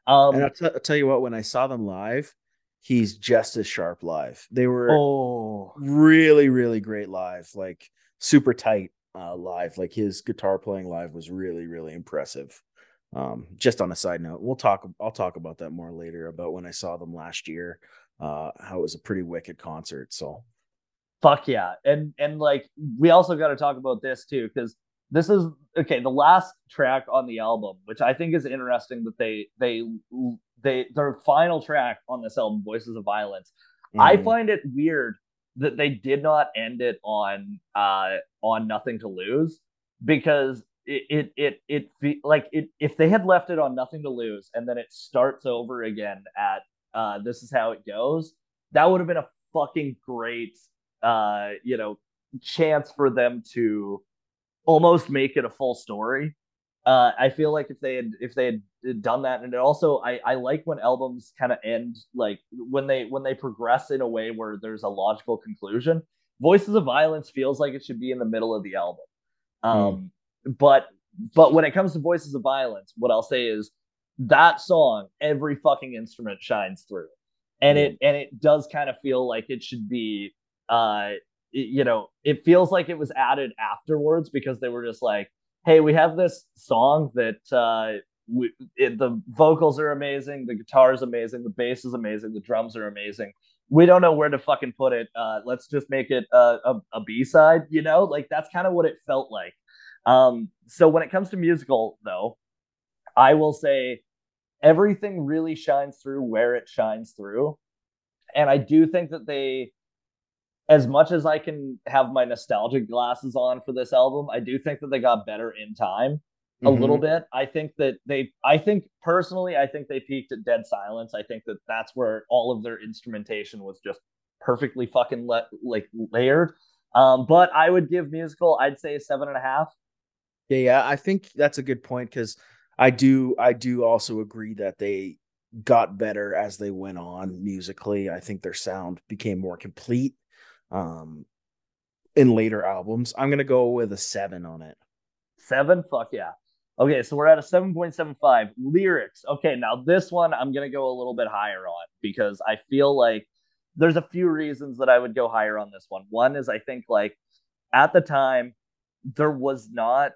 [SPEAKER 2] um and I'll, t- I'll tell you what when i saw them live he's just as sharp live. They were
[SPEAKER 1] oh
[SPEAKER 2] really, really great live, like super tight uh, live. Like his guitar playing live was really, really impressive. Um, just on a side note, we'll talk. I'll talk about that more later about when I saw them last year. Uh, how it was a pretty wicked concert. So,
[SPEAKER 1] fuck yeah, and and like we also got to talk about this too because this is okay. The last track on the album, which I think is interesting that they they they their final track on this album, Voices of Violence. Mm. I find it weird that they did not end it on uh on Nothing to Lose because it it it, it like it if they had left it on Nothing to Lose and then it starts over again at uh This is how it goes, that would have been a fucking great uh you know chance for them to almost make it a full story uh, I feel like if they had if they had done that, and it also I I like when albums kind of end like when they when they progress in a way where there's a logical conclusion. Voices of Violence feels like it should be in the middle of the album, um, mm. but but when it comes to Voices of Violence, what I'll say is that song every fucking instrument shines through, and mm. it and it does kind of feel like it should be uh you know it feels like it was added afterwards because they were just like hey, we have this song that uh, we, it, the vocals are amazing, the guitar is amazing, the bass is amazing, the drums are amazing. We don't know where to fucking put it. Uh, let's just make it a, a, a B side, you know? Like that's kind of what it felt like. Um, so when it comes to musical, though, I will say everything really shines through where it shines through. And I do think that they as much as I can have my nostalgic glasses on for this album, I do think that they got better in time a mm-hmm. little bit. I think that they, I think personally, I think they peaked at Dead Silence. I think that that's where all of their instrumentation was just perfectly fucking le- like layered. Um, but I would give musical, I'd say a seven and a half.
[SPEAKER 2] Yeah, yeah, I think that's a good point because I do, I do also agree that they got better as they went on musically. I think their sound became more complete um in later albums. I'm gonna go with a seven on it.
[SPEAKER 1] Seven? Fuck yeah. Okay, so we're at a 7.75. Lyrics. Okay, now this one I'm gonna go a little bit higher on because I feel like there's a few reasons that I would go higher on this one. One is I think like at the time there was not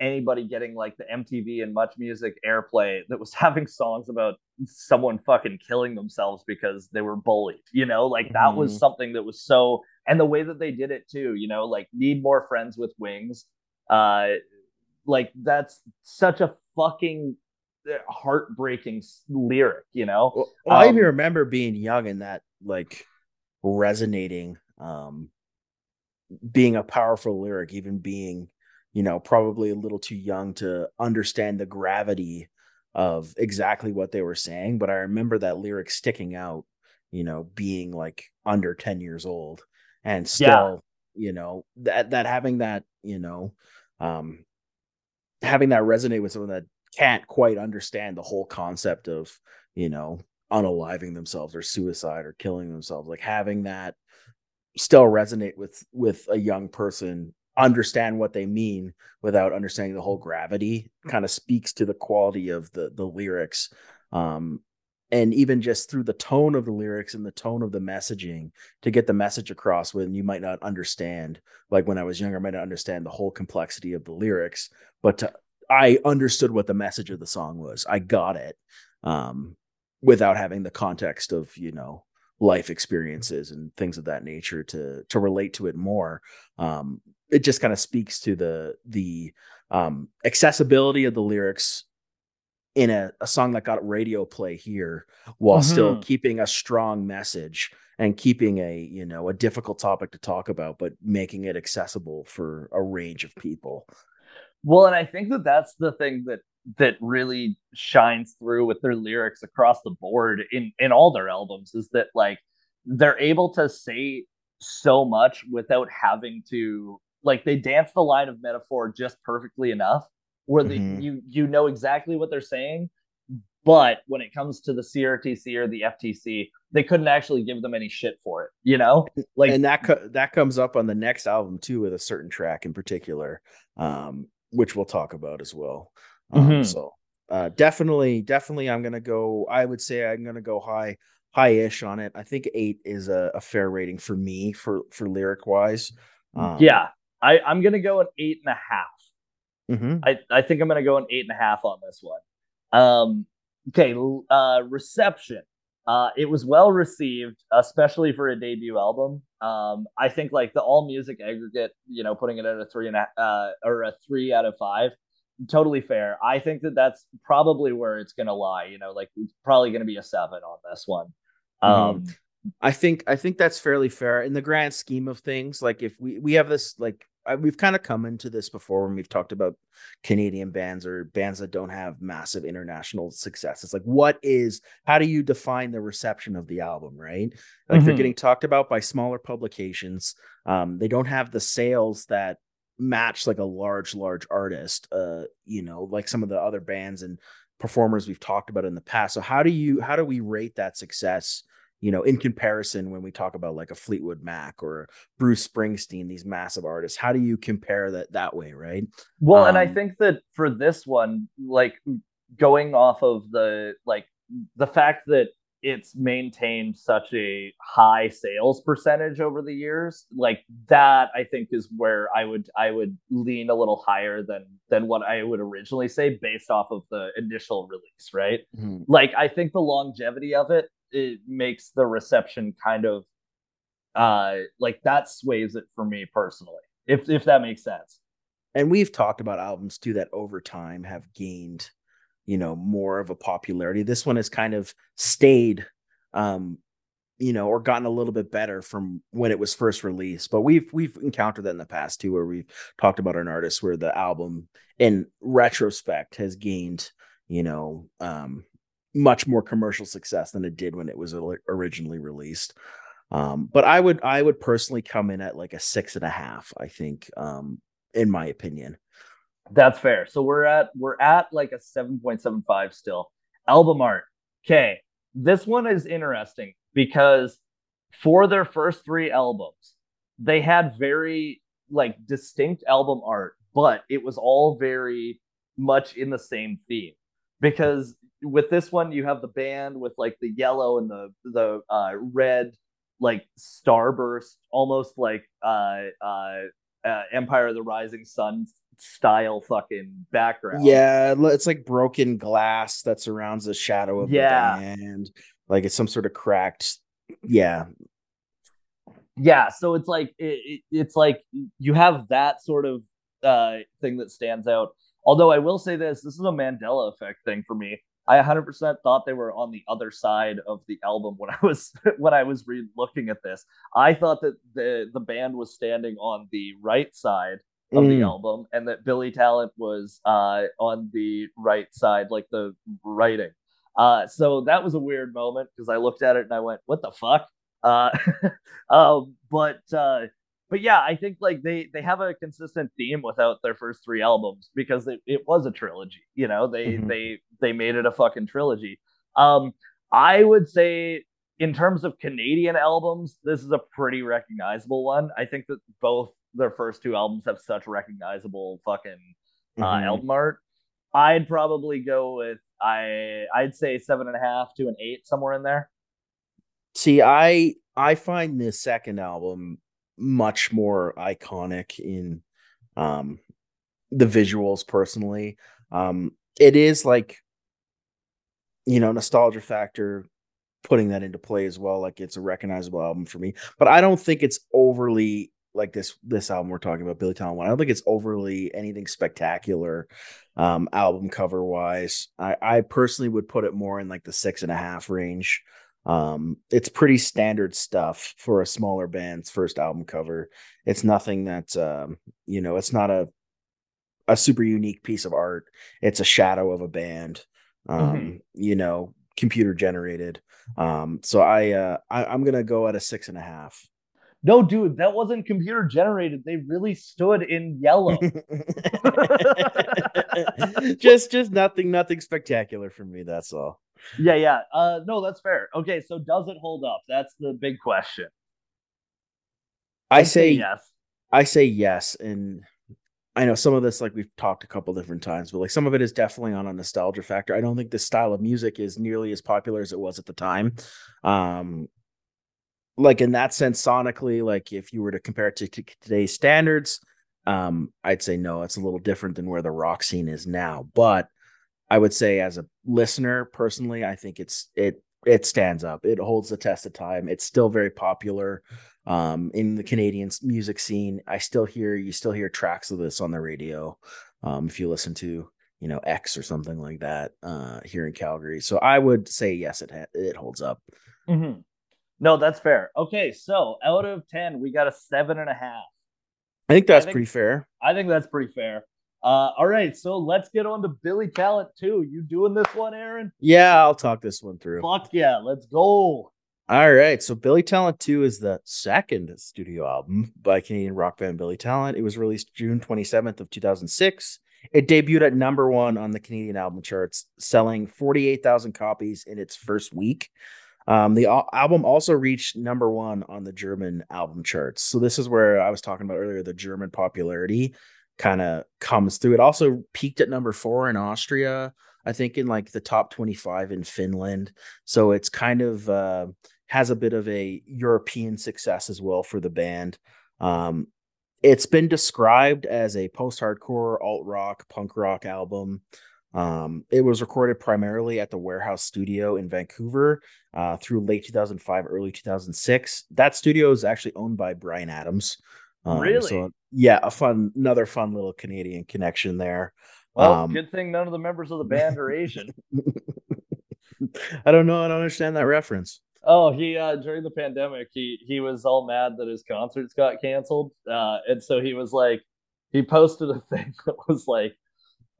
[SPEAKER 1] anybody getting like the MTV and Much Music airplay that was having songs about someone fucking killing themselves because they were bullied. You know, like that mm-hmm. was something that was so and the way that they did it too, you know, like need more friends with wings. Uh like that's such a fucking heartbreaking lyric, you know.
[SPEAKER 2] Well, um, I even um, remember being young and that like resonating um being a powerful lyric even being you know, probably a little too young to understand the gravity of exactly what they were saying. But I remember that lyric sticking out, you know, being like under 10 years old and still, yeah. you know, that, that having that, you know, um, having that resonate with someone that can't quite understand the whole concept of, you know, unaliving themselves or suicide or killing themselves, like having that still resonate with with a young person understand what they mean without understanding the whole gravity kind of speaks to the quality of the the lyrics. Um and even just through the tone of the lyrics and the tone of the messaging to get the message across when you might not understand like when i was younger i might not understand the whole complexity of the lyrics but to, i understood what the message of the song was. I got it um without having the context of you know life experiences and things of that nature to to relate to it more. Um it just kind of speaks to the the um, accessibility of the lyrics in a, a, song that got radio play here while mm-hmm. still keeping a strong message and keeping a you know a difficult topic to talk about but making it accessible for a range of people
[SPEAKER 1] well and i think that that's the thing that that really shines through with their lyrics across the board in in all their albums is that like they're able to say so much without having to like they dance the line of metaphor just perfectly enough where mm-hmm. you you know exactly what they're saying but when it comes to the CRTC or the FTC, they couldn't actually give them any shit for it, you know.
[SPEAKER 2] Like, and that co- that comes up on the next album too, with a certain track in particular, um, which we'll talk about as well. Um, mm-hmm. So, uh, definitely, definitely, I'm gonna go. I would say I'm gonna go high, high-ish on it. I think eight is a, a fair rating for me for for lyric wise.
[SPEAKER 1] Um, yeah, I, I'm gonna go an eight and a half. Mm-hmm. I, I think I'm gonna go an eight and a half on this one. Um, okay, uh, reception. Uh, it was well received, especially for a debut album. Um, I think like the all music aggregate, you know, putting it at a three and a uh, or a three out of five, totally fair. I think that that's probably where it's gonna lie. You know, like it's probably gonna be a seven on this one. Mm-hmm. Um, mm-hmm.
[SPEAKER 2] I think I think that's fairly fair in the grand scheme of things. Like if we we have this like I, we've kind of come into this before when we've talked about Canadian bands or bands that don't have massive international success. It's like, what is, how do you define the reception of the album, right? Like mm-hmm. they're getting talked about by smaller publications. Um, they don't have the sales that match like a large, large artist, uh, you know, like some of the other bands and performers we've talked about in the past. So how do you, how do we rate that success? You know, in comparison, when we talk about like a Fleetwood Mac or Bruce Springsteen, these massive artists, how do you compare that that way, right?
[SPEAKER 1] Well, um, and I um, think that for this one, like going off of the like the fact that it's maintained such a high sales percentage over the years like that i think is where i would i would lean a little higher than than what i would originally say based off of the initial release right mm-hmm. like i think the longevity of it it makes the reception kind of uh like that sways it for me personally if if that makes sense.
[SPEAKER 2] And we've talked about albums too that over time have gained you know more of a popularity. This one has kind of stayed um you know or gotten a little bit better from when it was first released. But we've we've encountered that in the past too where we've talked about an artist where the album in retrospect has gained you know um much more commercial success than it did when it was originally released. Um, but I would I would personally come in at like a six and a half. I think, um, in my opinion.
[SPEAKER 1] That's fair. So we're at we're at like a seven point seven five still. Album art. Okay, this one is interesting because for their first three albums, they had very like distinct album art, but it was all very much in the same theme because with this one you have the band with like the yellow and the the uh, red like starburst almost like uh uh uh, Empire of the Rising Sun style fucking background.
[SPEAKER 2] Yeah, it's like broken glass that surrounds the shadow of
[SPEAKER 1] Yeah.
[SPEAKER 2] the band. Like it's some sort of cracked. Yeah,
[SPEAKER 1] yeah so it's like it, it, it's like you have that sort of uh thing that stands out although i will say this this is a mandela effect thing for me i 100% thought they were on the other side of the album when i was when i was re- looking at this. I thought that the the band was standing on the right side of the
[SPEAKER 2] Mm.
[SPEAKER 1] album and that billy talent was uh on the right side like the writing. Uh so that was a weird moment because i looked at it and i went what the fuck? Uh, um, but uh, but yeah, I think like they they have a consistent theme without their first three albums because it, it was a trilogy. You know, they
[SPEAKER 2] Mhm.
[SPEAKER 1] they they made it a fucking trilogy. Um, I would say in terms of Canadian albums, this is a pretty recognizable one. I think that both their first two albums have such recognizable fucking uh,
[SPEAKER 2] Mhm.
[SPEAKER 1] album art. I'd probably go with I I'd say seven and a half to an eight somewhere in there.
[SPEAKER 2] See, I I find the second album much more iconic in um the visuals personally. Um it is like you know, nostalgia factor putting that into play as well like it's a recognizable album for me. But I don't think it's overly like this this album we're talking about Billy Talent one. I don't think it's overly anything spectacular um album cover wise. I I personally would put it more in like the six and a half range. Um, it's pretty standard stuff for a smaller band's first album cover. It's nothing that um, you know, it's not a a super unique piece of art. It's a shadow of a band. Um,
[SPEAKER 1] Mhm.
[SPEAKER 2] you know, computer generated. Um, so I uh I, I'm gonna go at a six and a half.
[SPEAKER 1] No, dude, that wasn't computer generated. They really stood in yellow.
[SPEAKER 2] just just nothing nothing spectacular for me, that's all.
[SPEAKER 1] Yeah, yeah. Uh, no, that's fair. Okay, so does it hold up? That's the big question.
[SPEAKER 2] I
[SPEAKER 1] I'd
[SPEAKER 2] say
[SPEAKER 1] yes.
[SPEAKER 2] I say yes, and I know some of this, like we've talked a couple different times, but like some of it is definitely on a nostalgia factor. I don't think this style of music is nearly as popular as it was at the time. Um, like in that sense, sonically, like if you were to compare it to, to today's standards, um, I'd say no, it's a little different than where the rock scene is now. But I would say, as a listener, personally, I think it's it it stands up. It holds the test of time. It's still very popular um in the Canadian music scene. I still hear you still hear tracks of this on the radio. Um if you listen to, you know, X or something like that uh here in Calgary. So I would say yes it ha- it holds up.
[SPEAKER 1] Mm-hmm. No, that's fair. Okay, so out of ten, we got a seven and a half.
[SPEAKER 2] I think that's
[SPEAKER 1] think-
[SPEAKER 2] pretty fair.
[SPEAKER 1] I think that's pretty fair. Uh, all right, so let's get on to Billy Talent too. You doing this one, Aaron?
[SPEAKER 2] Yeah, I'll talk this one through.
[SPEAKER 1] Fuck yeah, let's go.
[SPEAKER 2] All right. So Billy Talent 2 is the second studio album by Canadian rock band Billy Talent. It was released June 27th of 2006. It debuted at number 1 on the Canadian album charts, selling 48,000 copies in its first week. Um, the al- album also reached number 1 on the German album charts. So this is where I was talking about earlier the German popularity kind of comes through. It also peaked at number 4 in Austria, I think in like the top 25 in Finland. So it's kind of uh has a bit of a European success as well for the band. Um, it's been described as a post-hardcore, alt rock, punk rock album. Um, it was recorded primarily at the Warehouse Studio in Vancouver uh, through late 2005, early 2006. That studio is actually owned by Bryan Adams. Um,
[SPEAKER 1] Really?
[SPEAKER 2] So yeah, a fun, another fun little Canadian connection there.
[SPEAKER 1] Well,
[SPEAKER 2] Um,
[SPEAKER 1] good thing none of the members of the band are Asian.
[SPEAKER 2] I don't know. I don't understand that reference.
[SPEAKER 1] Oh, he uh during the pandemic, he he was all mad that his concerts got canceled. Uh and so he was like he posted a thing that was like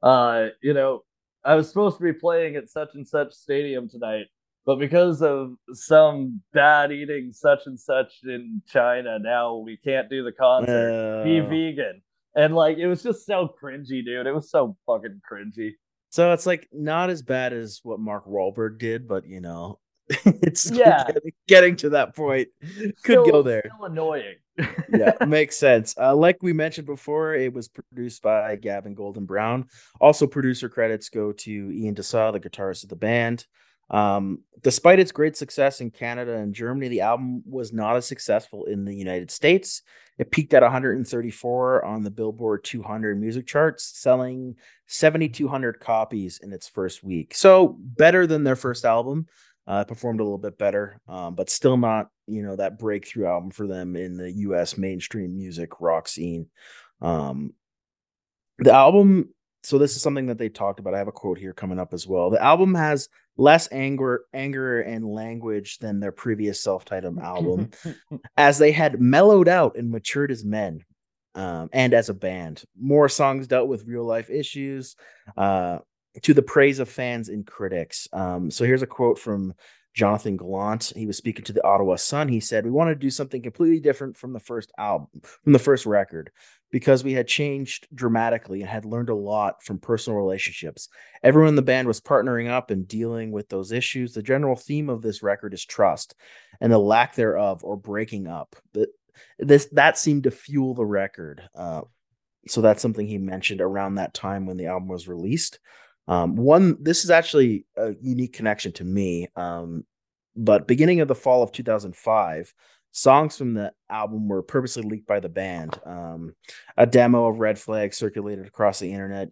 [SPEAKER 1] uh you know, I was supposed to be playing at such and such stadium tonight, but because of some bad eating such and such in China, now we can't do the concert. Be vegan. And like it was just so cringy, dude. It was so fucking cringy.
[SPEAKER 2] So it's like not as bad as what Mark Wahlberg did, but you know, it's
[SPEAKER 1] Yeah.
[SPEAKER 2] getting, getting to that point. Could
[SPEAKER 1] Still-
[SPEAKER 2] go there.
[SPEAKER 1] Still annoying.
[SPEAKER 2] yeah, makes sense. Uh, like we mentioned before, it was produced by Gavin Golden Brown. Also, producer credits go to Ian D'Sa, the guitarist of the band. Um, despite its great success in Canada and Germany, the album was not as successful in the United States. It peaked at 134 on the Billboard 200 music charts, selling 7,200 copies in its first week. So better than their first album. Uh, performed a little bit better, um, but still not, you know, that breakthrough album for them in the U.S. mainstream music rock scene. Um, the album so this is something that they talked about. I have a quote here coming up as well. The album has less anger, anger and language than their previous self-titled album, as they had mellowed out and matured as men, um, and as a band. More songs dealt with real life issues, uh, to the praise of fans and critics. Um, so here's a quote from Jonathan Gallant. He was speaking to the Ottawa Sun. He said, "We want to do something completely different from the first album, from the first record because we had changed dramatically and had learned a lot from personal relationships. Everyone in the band was partnering up and dealing with those issues. The general theme of this record is trust and the lack thereof or breaking up. That this that seemed to fuel the record. Uh, so that's something he mentioned around that time when the album was released. Um, one, this is actually a unique connection to me. Um, but beginning of the fall of 2005, songs from the album were purposely leaked by the band. Um, a demo of Red Flag circulated across the internet,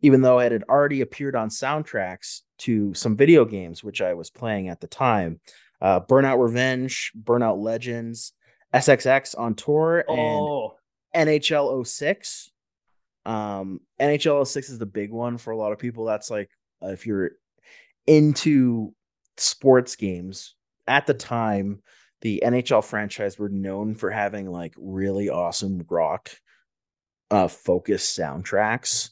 [SPEAKER 2] even though it had already appeared on soundtracks to some video games, which I was playing at the time. Uh, Burnout Revenge, Burnout Legends, SSX on tour, and oh. NHL 06. Um, NHL 06 is the big one for a lot of people. That's like uh, if you're into sports games at the time the NHL franchise were known for having like really awesome rock uh focused soundtracks.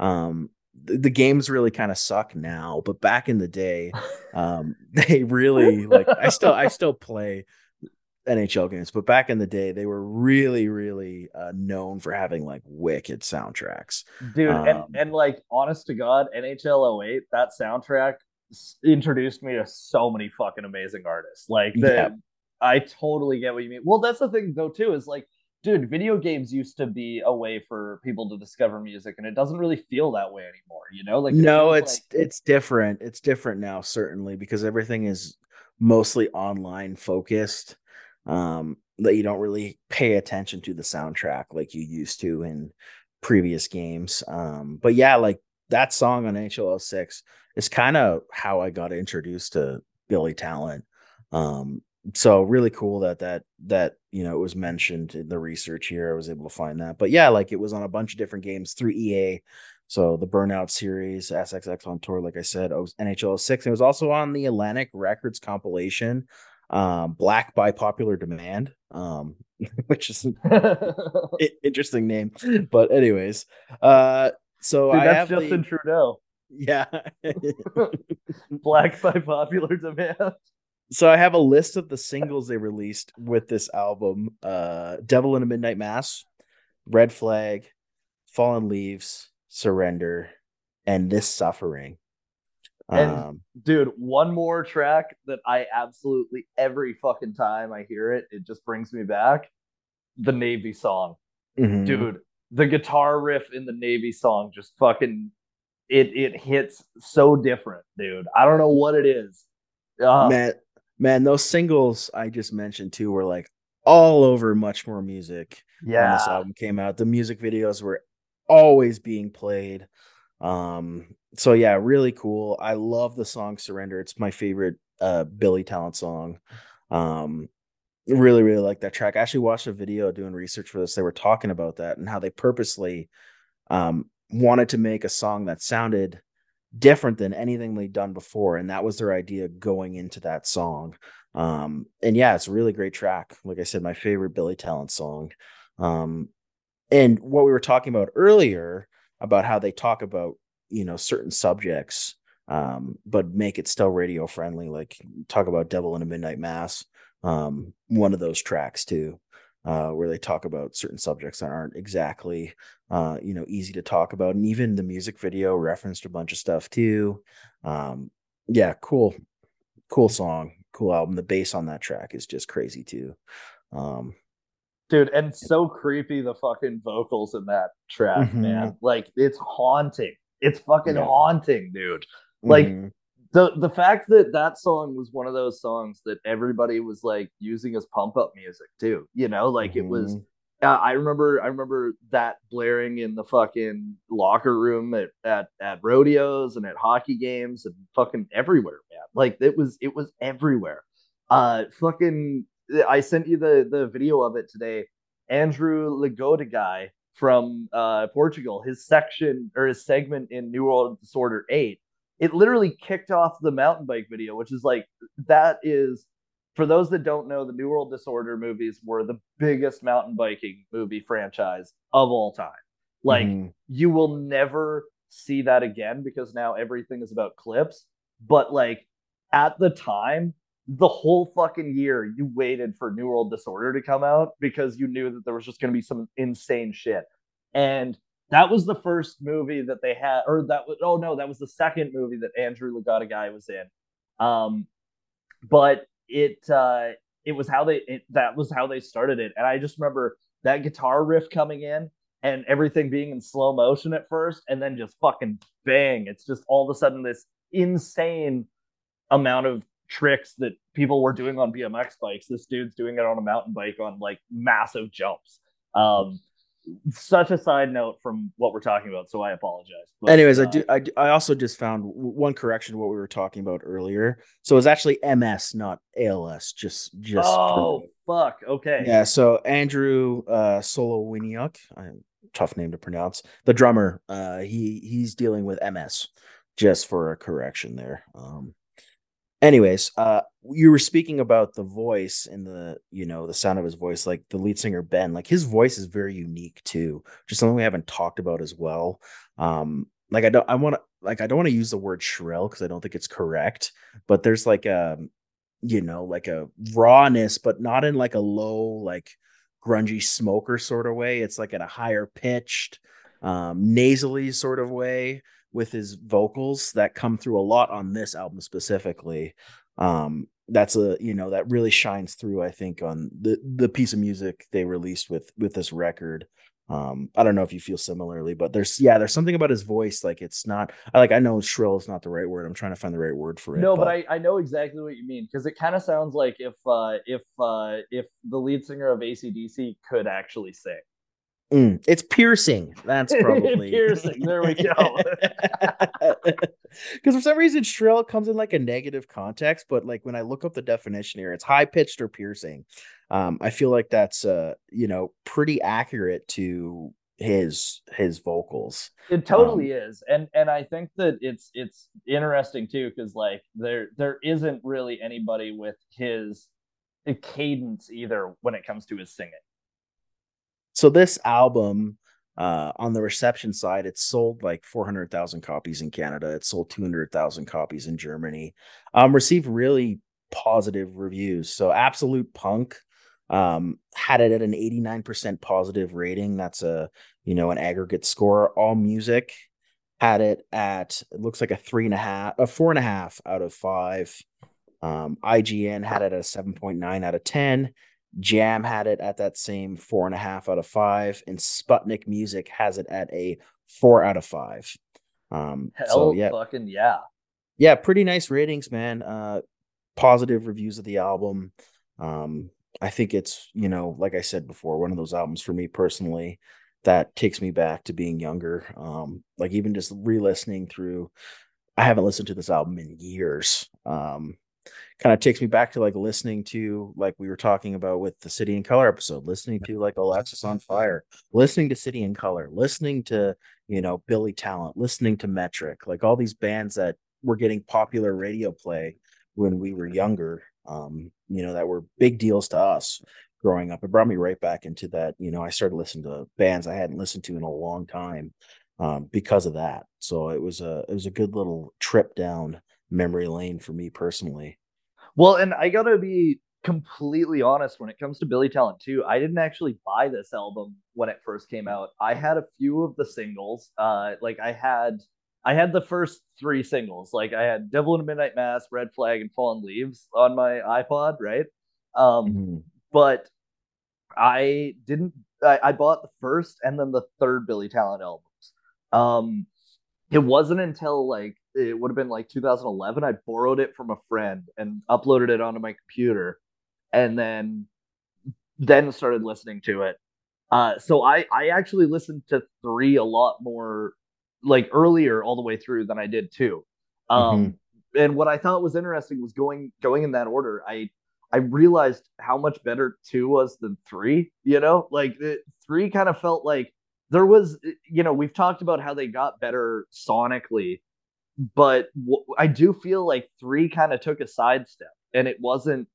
[SPEAKER 2] Um the, the games really kind of suck now, but back in the day, um they really like I still I still play NHL games, but back in the day, they were really, really uh, known for having like wicked soundtracks,
[SPEAKER 1] dude. Um, and, and like, honest to God, NHL 08, that soundtrack introduced me to so many fucking amazing artists. Like the yeah. I totally get what you mean. Well, that's the thing though too is like, dude, video games used to be a way for people to discover music, and it doesn't really feel that way anymore. You know, like
[SPEAKER 2] no, it's like... it's different. It's different now, certainly, because everything is mostly online focused. Um, that you don't really pay attention to the soundtrack like you used to in previous games. Um, but yeah, like that song on NHL 06 is kind of how I got introduced to Billy Talent. Um, so really cool that that that you know it was mentioned in the research here. I was able to find that, but yeah, like it was on a bunch of different games through EA. So the Burnout series, SSX on tour, like I said, NHL 06. It was also on the Atlantic Records compilation, um, Black by Popular Demand, um, which is an interesting name. But anyways, uh, so
[SPEAKER 1] Dude,
[SPEAKER 2] I
[SPEAKER 1] that's have Justin the... Trudeau.
[SPEAKER 2] Yeah,
[SPEAKER 1] Black by Popular Demand
[SPEAKER 2] so I have a list of the singles they released with this album: uh, "Devil in a Midnight Mass," "Red Flag," "Fallen Leaves," "Surrender," and "This Suffering."
[SPEAKER 1] And um, dude, one more track that I absolutely every fucking time I hear it, it just brings me back. The Navy song, mm-hmm. dude. The guitar riff in the Navy song just fucking it it hits so different, dude. I don't know what it is.
[SPEAKER 2] Uh, Man, man, those singles I just mentioned too were like all over much more music.
[SPEAKER 1] Yeah.
[SPEAKER 2] When this album came out. The music videos were always being played. Um, so yeah, really cool. I love the song Surrender. It's my favorite uh Billy Talent song. Um really, really like that track. I actually watched a video doing research for this. They were talking about that and how they purposely um wanted to make a song that sounded different than anything they'd done before and that was their idea going into that song. Um and yeah it's a really great track. Like i said my favorite billy talent song. Um and what we were talking about earlier about how they talk about you know certain subjects um but make it still radio friendly like talk about devil in a midnight mass um one of those tracks too uh, where they talk about certain subjects that aren't exactly uh, you know easy to talk about. And even the music video referenced a bunch of stuff too. Um, yeah cool cool song cool album. The bass on that track is just crazy too. Um,
[SPEAKER 1] dude and so creepy the fucking vocals in that track mm-hmm. man. Like it's haunting. It's fucking yeah. haunting dude. Like mm-hmm. The the fact that that song was one of those songs that everybody was like using as pump up music too you know like mm-hmm. it was uh, i remember i remember that blaring in the fucking locker room at, at at rodeos and at hockey games and fucking everywhere man. Like it was it was everywhere. Uh fucking i sent you the the video of it today. Andrew Lacondeguy from uh portugal his section or his segment in new world disorder 8 it literally kicked off the mountain bike video, which is like that is for those that don't know, the New World Disorder movies were the biggest mountain biking movie franchise of all time. Like mm-hmm. you will never see that again because now everything is about clips. But like at the time, the whole fucking year you waited for New World Disorder to come out because you knew that there was just going to be some insane shit. And that was the first movie that they had, or that was oh no, that was the second movie that Andrew Lacondeguy was in. Um, but it uh, it was how they it, that was how they started it, and I just remember that guitar riff coming in and everything being in slow motion at first, and then just fucking bang! It's just all of a sudden this insane amount of tricks that people were doing on BMX bikes. This dude's doing it on a mountain bike on like massive jumps. Um, such a side note from what we're talking about, so I apologize.
[SPEAKER 2] But, Anyways, uh, I do. I, I also just found one correction to what we were talking about earlier. So it's actually MS, not ALS. Just, just.
[SPEAKER 1] Oh fuck! Okay.
[SPEAKER 2] Yeah. So Andrew uh, Solowoniuk, tough name to pronounce. The drummer, uh, he he's dealing with MS. Just for a correction there. Um, anyways uh you were speaking about the voice and the you know the sound of his voice like the lead singer ben like his voice is very unique too just something we haven't talked about as well. Um like i don't i want to like i don't want to use the word shrill because i don't think it's correct but there's like a you know like a rawness but not in like a low like grungy smoker sort of way. It's like at a higher pitched um nasally sort of way with his vocals that come through a lot on this album specifically. Um, that's a you know that really shines through. I think on the the piece of music they released with with this record. Um, I don't know if you feel similarly, but there's yeah, there's something about his voice like it's not. I like I know shrill is not the right word. I'm trying to find the right word for it.
[SPEAKER 1] No, but, but I I know exactly what you mean because it kind of sounds like if uh if uh if the lead singer of ACDC could actually sing.
[SPEAKER 2] Mm, it's piercing. That's probably
[SPEAKER 1] piercing. There we go.
[SPEAKER 2] Because for some reason, shrill comes in like a negative context, but like when I look up the definition here, it's high pitched or piercing. Um, I feel like that's uh, you know, pretty accurate to his his vocals.
[SPEAKER 1] It totally um, is, and and I think that it's it's interesting too because like there there isn't really anybody with his cadence either when it comes to his singing.
[SPEAKER 2] So this album, uh, on the reception side, it sold like 400,000 copies in Canada. It sold 200,000 copies in Germany. Um, received really positive reviews. So Absolute Punk um, had it at an 89% positive rating. That's a, you know, an aggregate score. All Music had it at, it looks like a three and a half, a four and a half out of five. Um, IGN had it at a 7.9 out of 10. Jam had it at that same four and a half out of five, and Sputnik Music has it at a four out of five. Um,
[SPEAKER 1] Hell, so, yeah, fucking yeah,
[SPEAKER 2] yeah, pretty nice ratings, man. Uh, positive reviews of the album. Um, I think it's you know, like I said before, one of those albums for me personally that takes me back to being younger. Um, like even just re-listening through. I haven't listened to this album in years. Um, kind of takes me back to like listening to like we were talking about with the City and Colour episode, listening to like Alexisonfire, listening to City and Colour, listening to you know Billy Talent, listening to Metric, like all these bands that were getting popular radio play when we were younger. Um, you know that were big deals to us growing up. It brought me right back into that. You know, I started listening to bands I hadn't listened to in a long time um, because of that. So it was a it was a good little trip down memory lane for me personally.
[SPEAKER 1] Well, and I gotta be completely honest when it comes to Billy Talent too. I didn't actually buy this album when it first came out. I had a few of the singles. Uh, like I had I had the first three singles. Like I had Devil in a Midnight Mass, Red Flag, and Fallen Leaves on my iPod, right? Um, mm-hmm. but I didn't I, I bought the first and then the third Billy Talent albums. Um, it wasn't until like it would have been like 2011. I borrowed it from a friend and uploaded it onto my computer, and then then started listening to it. Uh, so I I actually listened to three a lot more like earlier all the way through than I did two. Um, mm-hmm. and what I thought was interesting was going going in that order. I I realized how much better two was than three. You know, like it, three kind of felt like there was, you know, we've talked about how they got better sonically, but w- I do feel like three kind of took a sidestep, and it wasn't.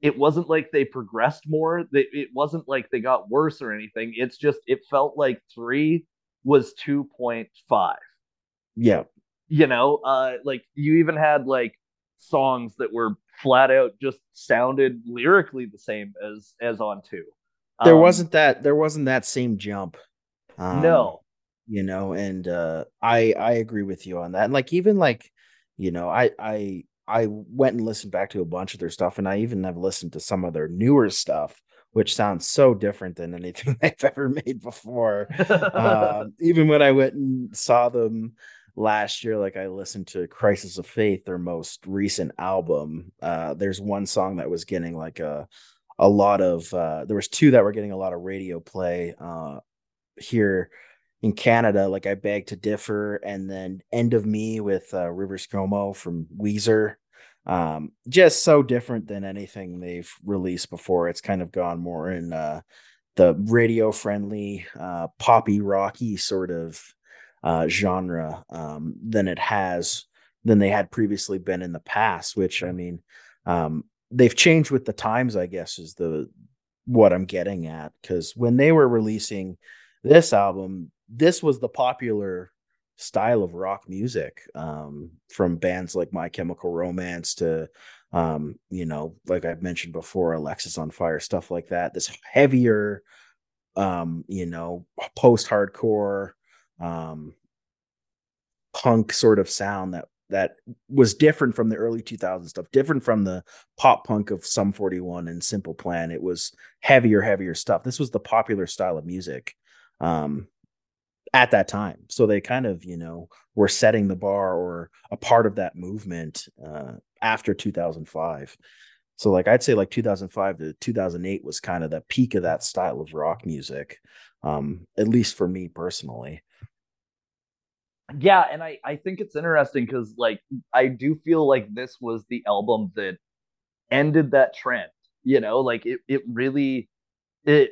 [SPEAKER 1] It wasn't like they progressed more. It wasn't like they got worse or anything. It's just it felt like three was two point five.
[SPEAKER 2] Yeah,
[SPEAKER 1] you know, uh, like you even had like songs that were flat out just sounded lyrically the same as as on two.
[SPEAKER 2] There um, wasn't that there wasn't that same jump.
[SPEAKER 1] Um, no.
[SPEAKER 2] You know, and uh I I agree with you on that. And like even like, you know, I I I went and listened back to a bunch of their stuff and I even have listened to some of their newer stuff which sounds so different than anything they've ever made before. uh, even when I went and saw them last year like i listened to crisis of faith their most recent album uh there's one song that was getting like a a lot of uh there was two that were getting a lot of radio play uh here in canada like i beg to differ and then end of me with uh rivers cuomo from weezer um just so different than anything they've released before it's kind of gone more in uh the radio friendly uh poppy rocky sort of uh, genre um, than it has than they had previously been in the past. Which I mean, um, they've changed with the times. I guess is the what I'm getting at because when they were releasing this album, this was the popular style of rock music um, from bands like My Chemical Romance to um, you know, like I've mentioned before, Alexisonfire, stuff like that. This heavier, um, you know, post hardcore, um, punk sort of sound that that was different from the early 2000s stuff, different from the pop punk of Sum 41 and Simple Plan. It was heavier, heavier stuff. This was the popular style of music um, at that time. So they kind of, you know, were setting the bar or a part of that movement uh, after 2005. So like I'd say like 2005 to 2008 was kind of the peak of that style of rock music, um, at least for me personally
[SPEAKER 1] yeah and i i think it's interesting because like i do feel like this was the album that ended that trend you know like it, it really it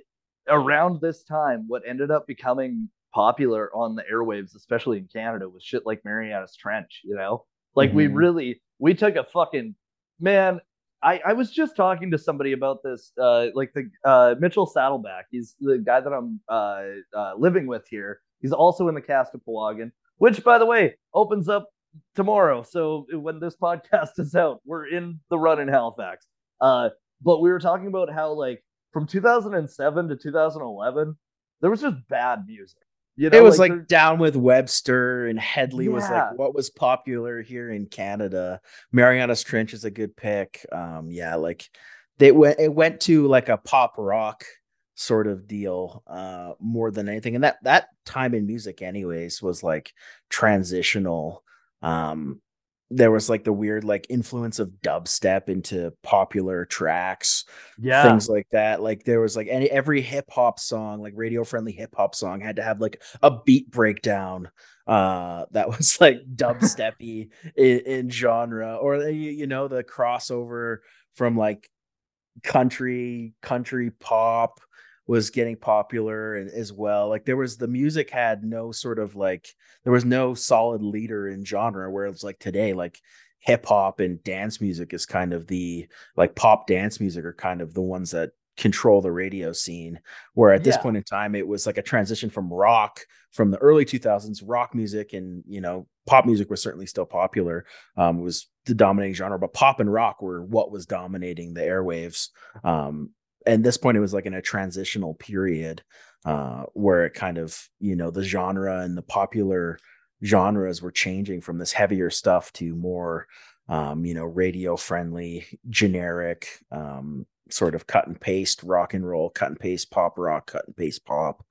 [SPEAKER 1] around this time what ended up becoming popular on the airwaves especially in canada was shit like Marianas Trench you know like mm-hmm. we really we took a fucking man I, I was just talking to somebody about this, uh, like the uh, Mitchell Saddleback. He's the guy that I'm uh, uh, living with here. He's also in the cast of Pawagin which by the way opens up tomorrow. So when this podcast is out, we're in the run in Halifax. Uh, but we were talking about how like from 2007 to 2011, there was just bad music.
[SPEAKER 2] You know, it was like, like down with Webster and Hedley yeah. was like what was popular here in Canada. Marianas Trench is a good pick. Um, yeah, like they went it went to like a pop rock sort of deal uh more than anything and that that time in music anyways was like transitional um there was like the weird like influence of dubstep into popular tracks yeah. things like that like there was like any every hip hop song like radio friendly hip hop song had to have like a beat breakdown uh that was like dubsteppy in, in genre or you know the crossover from like country country pop was getting popular as well. Like there was the music had no sort of like there was no solid leader in genre where it's like today like hip hop and dance music is kind of the like pop dance music are kind of the ones that control the radio scene where at this yeah. point in time it was like a transition from rock from the early 2000s rock music and you know pop music was certainly still popular um was the dominating genre but pop and rock were what was dominating the airwaves um and this point it was like in a transitional period uh, where it kind of you know the genre and the popular genres were changing from this heavier stuff to more um, you know radio friendly generic um, sort of cut and paste rock and roll cut and paste pop rock cut and paste pop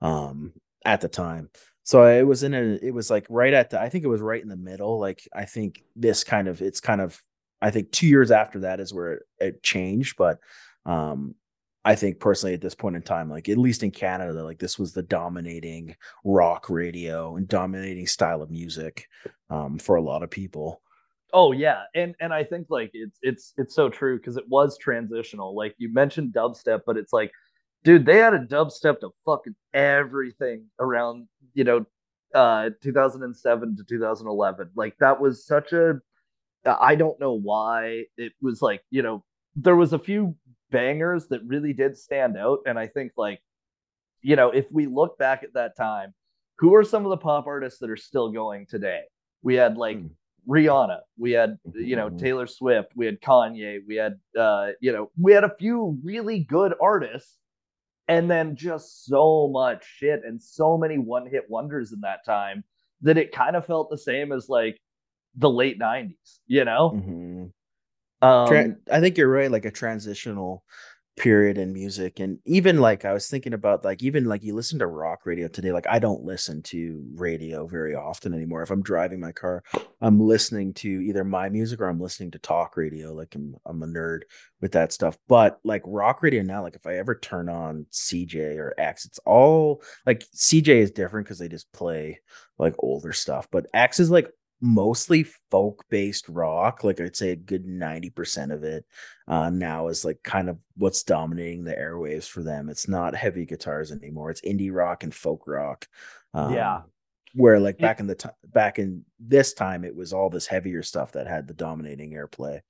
[SPEAKER 2] um, at the time So it was in a, it was like right at the, I think it was right in the middle. Like I think this kind of, it's kind of, I think two years after that is where it, it changed. But um, I think personally at this point in time, like at least in Canada, like this was the dominating rock radio and dominating style of music um, for a lot of people.
[SPEAKER 1] Oh yeah, and and I think like it's it's it's so true because it was transitional. Like you mentioned dubstep, but it's like, dude, they had a dubstep to fucking everything around you know, uh, 2007 to 2011. Like that was such a, I don't know why it was like you know there was a few bangers that really did stand out, and I think like, you know, if we look back at that time, who are some of the pop artists that are still going today? We had like. Mm Rihanna, we had you know mm-hmm. Taylor Swift, we had Kanye, we had uh, you know we had a few really good artists, and then just so much shit and so many one hit wonders in that time that it kind of felt the same as like the late '90s, you know. Mm-hmm.
[SPEAKER 2] Um, I think you're right, like a transitional period in music and even like i was thinking about like even like you listen to rock radio today like i don't listen to radio very often anymore. If i'm driving my car i'm listening to either my music or i'm listening to talk radio like i'm, I'm a nerd with that stuff. But like rock radio now like if i ever turn on cj or x it's all like cj is different because they just play like older stuff but x is like mostly folk based rock like i'd say a good 90% of it uh, now is like kind of what's dominating the airwaves for them. It's not heavy guitars anymore. It's indie rock and folk rock
[SPEAKER 1] um, yeah
[SPEAKER 2] where like back in the time back in this time it was all this heavier stuff that had the dominating airplay.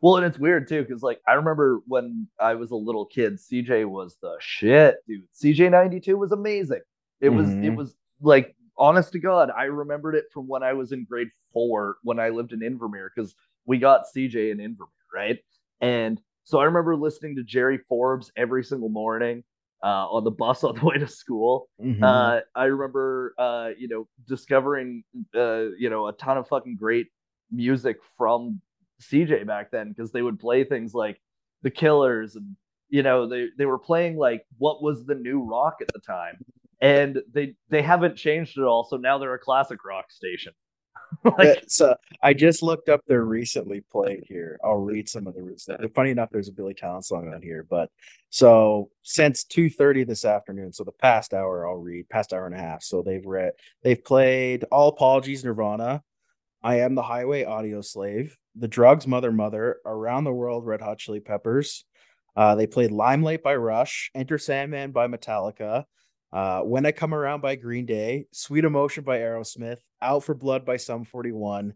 [SPEAKER 1] Well and it's weird too because like i remember when i was a little kid cj was the shit dude. Cj 92 was amazing. It was mm-hmm. it was like honest to God, I remembered it from when I was in grade four when I lived in Invermere because we got CJ in Invermere, right? And so I remember listening to Jerry Forbes every single morning uh, on the bus on the way to school. Mm-hmm. Uh, I remember, uh, you know, discovering, uh, you know, a ton of fucking great music from CJ back then because they would play things like The Killers and you know they they were playing like what was the new rock at the time and they they haven't changed at all. So now they're a classic rock station.
[SPEAKER 2] like, so I just looked up their recently played here. I'll read some of the. Funny enough, there's a Billy Talent song on here, but so since two thirty this afternoon, so the past hour I'll read past hour and a half. So they've read they've played All Apologies Nirvana, I Am the Highway Audioslave, The Drugs Mother Mother, Around the World Red Hot Chili Peppers. Uh, they played Limelight by Rush, Enter Sandman by Metallica, uh, when I Come Around by Green Day, Sweet Emotion by Aerosmith, Out for Blood by Sum 41.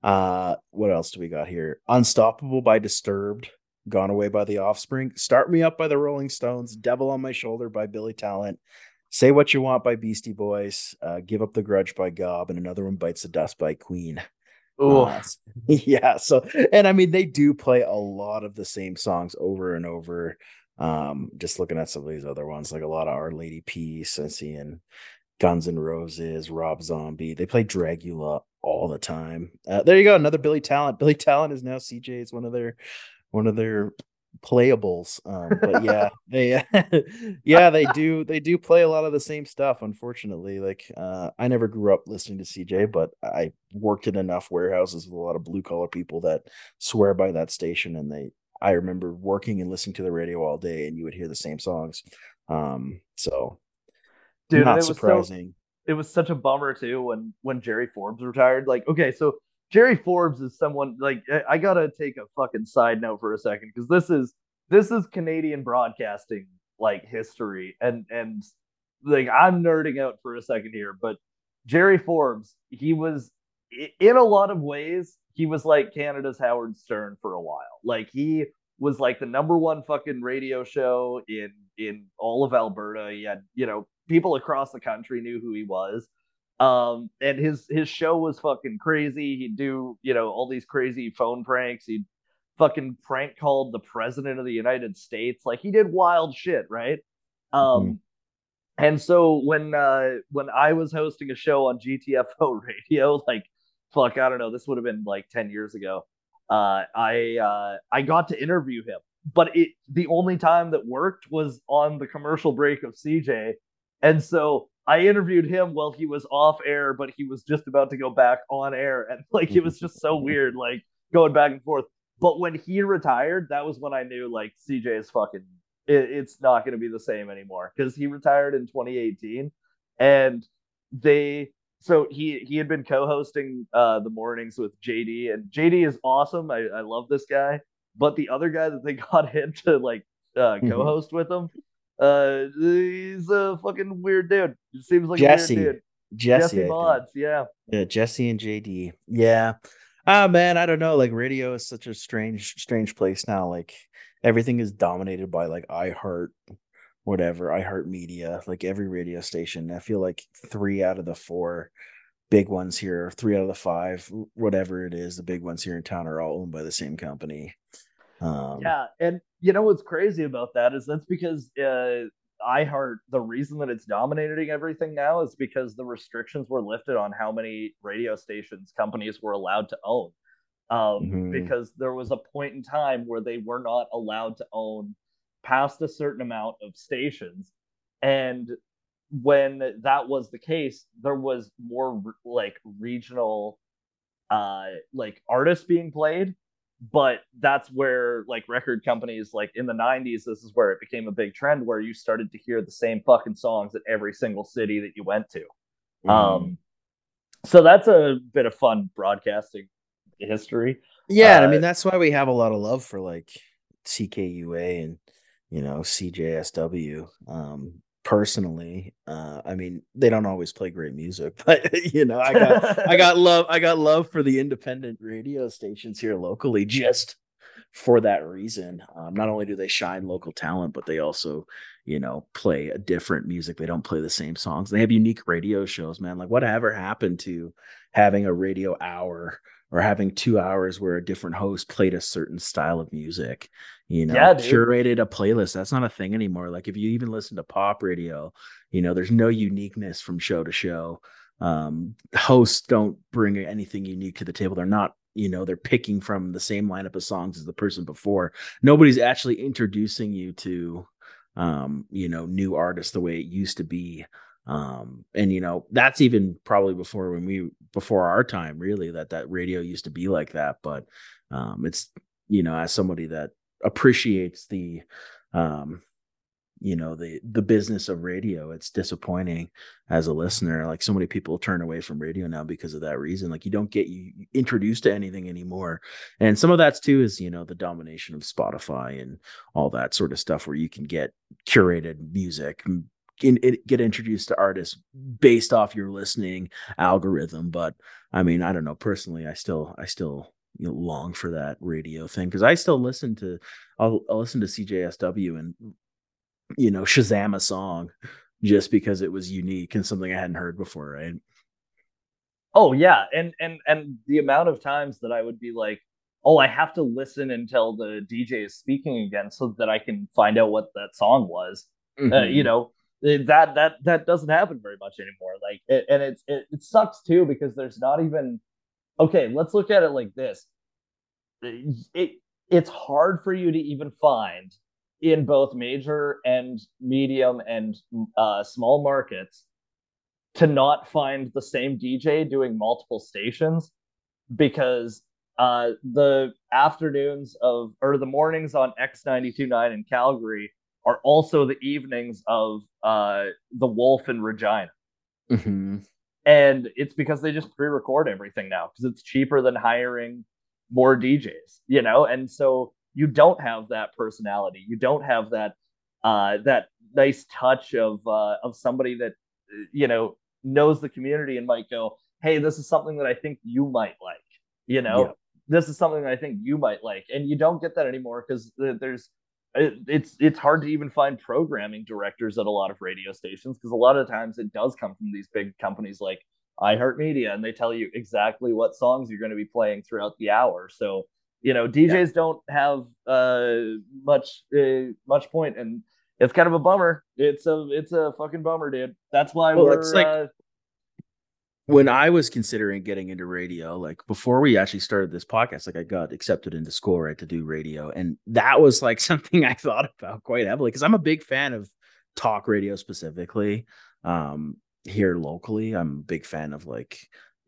[SPEAKER 2] Uh, what else do we got here? Unstoppable by Disturbed, Gone Away by The Offspring, Start Me Up by the Rolling Stones, Devil on My Shoulder by Billy Talent, Say What You Want by Beastie Boys, uh, Give Up the Grudge by Gob, and another one Bites the Dust by Queen. Oh, uh, yeah. So, and I mean, they do play a lot of the same songs over and over. Um, just looking at some of these other ones, like a lot of Our Lady Peace and seeing Guns N' Roses, Rob Zombie. They play Dragula all the time. Uh, there you go, another Billy Talent. Billy Talent is now CJ is one of their one of their playables. Um, but yeah, they yeah they do they do play a lot of the same stuff. Unfortunately, like uh, I never grew up listening to CJ, but I worked in enough warehouses with a lot of blue collar people that swear by that station, and they I remember working and listening to the radio all day, and you would hear the same songs. Um, so,
[SPEAKER 1] dude, not it surprising. So, it was such a bummer too when when Jerry Forbes retired. Like, okay, so Jerry Forbes is someone like I gotta take a fucking side note for a second because this is this is Canadian broadcasting like history, and and like I'm nerding out for a second here, but Jerry Forbes, he was in a lot of ways he was like Canada's Howard Stern for a while. Like he was like the number one fucking radio show in in all of Alberta. He had, you know, people across the country knew who he was. Um, and his his show was fucking crazy. He'd do, you know, all these crazy phone pranks. He'd fucking prank called the president of the United States. Like he did wild shit, right? Um mm-hmm. and so when uh when I was hosting a show on GTFO radio, like fuck, I don't know, this would have been like 10 years ago. Uh, I uh, I got to interview him, but it the only time that worked was on the commercial break of CJ And so I interviewed him while he was off air, but he was just about to go back on air. And like it was just so weird, like going back and forth. But when he retired, that was when I knew like CJ is fucking it, it's not going to be the same anymore because he retired in 2018 and they so he he had been co-hosting uh the mornings with JD and JD is awesome. I, I love this guy, but the other guy that they got him to like uh mm-hmm. co-host mm-hmm. with him, uh he's a fucking weird dude. It seems like
[SPEAKER 2] Jesse. Jesse,
[SPEAKER 1] Jesse Mods, yeah.
[SPEAKER 2] Yeah, Jesse and JD. Yeah. Ah man, I don't know. Like radio is such a strange, strange place now. Like everything is dominated by like iHeart, whatever, iHeart Media, like every radio station. I feel like three out of the four big ones here, three out of the five, whatever it is, the big ones here in town are all owned by the same company.
[SPEAKER 1] Um, yeah, and you know what's crazy about that is that's because uh, iHeart, the reason that it's dominating everything now is because the restrictions were lifted on how many radio stations companies were allowed to own um, mm-hmm. because there was a point in time where they were not allowed to own past a certain amount of stations and when that was the case there was more like regional uh like artists being played but that's where like record companies like in the 90s this is where it became a big trend where you started to hear the same fucking songs at every single city that you went to mm. um so that's a bit of fun broadcasting history.
[SPEAKER 2] Yeah, uh, I mean that's why we have a lot of love for like CKUA and you know CJSW. Um, personally, uh, I mean they don't always play great music, but you know I got I got love I got love for the independent radio stations here locally just for that reason. Um, not only do they shine local talent, but they also, you know, play a different music. They don't play the same songs. They have unique radio shows, man. Like whatever happened to having a radio hour or having two hours where a different host played a certain style of music you know yeah, curated a playlist. That's not a thing anymore. Like if you even listen to pop radio you know there's no uniqueness from show to show. Um hosts don't bring anything unique to the table. They're not you know they're picking from the same lineup of songs as the person before. Nobody's actually introducing you to um you know new artists the way it used to be um and you know that's even probably before when we before our time really that that radio used to be like that but um it's you know as somebody that appreciates the um you know the the business of radio it's disappointing as a listener like so many people turn away from radio now because of that reason like you don't get you introduced to anything anymore. And some of that's too is you know the domination of spotify and all that sort of stuff where you can get curated music in, get introduced to artists based off your listening algorithm. But I mean, I don't know. Personally, I still I still you know, long for that radio thing because I still listen to I'll, I'll listen to CJSW and you know Shazam a song just because it was unique and something I hadn't heard before, right?
[SPEAKER 1] Oh yeah, and and and the amount of times that I would be like, oh, I have to listen until the DJ is speaking again so that I can find out what that song was. Mm-hmm. Uh, you mm-hmm. know, that that that doesn't happen very much anymore. Like it, and it's it, it sucks too because there's not even okay let's look at it like this. It it's hard for you to even find in both major and medium and uh, small markets to not find the same DJ doing multiple stations because uh, the afternoons of or the mornings on X929 in Calgary are also the evenings of uh, the Wolf in Regina. Mm-hmm. And it's because they just pre record everything now because it's cheaper than hiring more DJs, you know? And so you don't have that personality. You don't have that uh, that nice touch of uh, of somebody that you know knows the community and might go, "Hey, this is something that I think you might like." You know, yeah. this is something that I think you might like, and you don't get that anymore because there's it, it's it's hard to even find programming directors at a lot of radio stations because a lot of times it does come from these big companies like iHeartMedia, and they tell you exactly what songs you're going to be playing throughout the hour. So you know DJs yeah. don't have uh, much uh, much point, and it's kind of a bummer. It's a it's a fucking bummer, dude. That's why well, we're like, uh,
[SPEAKER 2] when I was considering getting into radio, like before we actually started this podcast, like I got accepted into school right to do radio, and that was like something I thought about quite heavily because I'm a big fan of talk radio specifically, um, here locally, I'm a big fan of like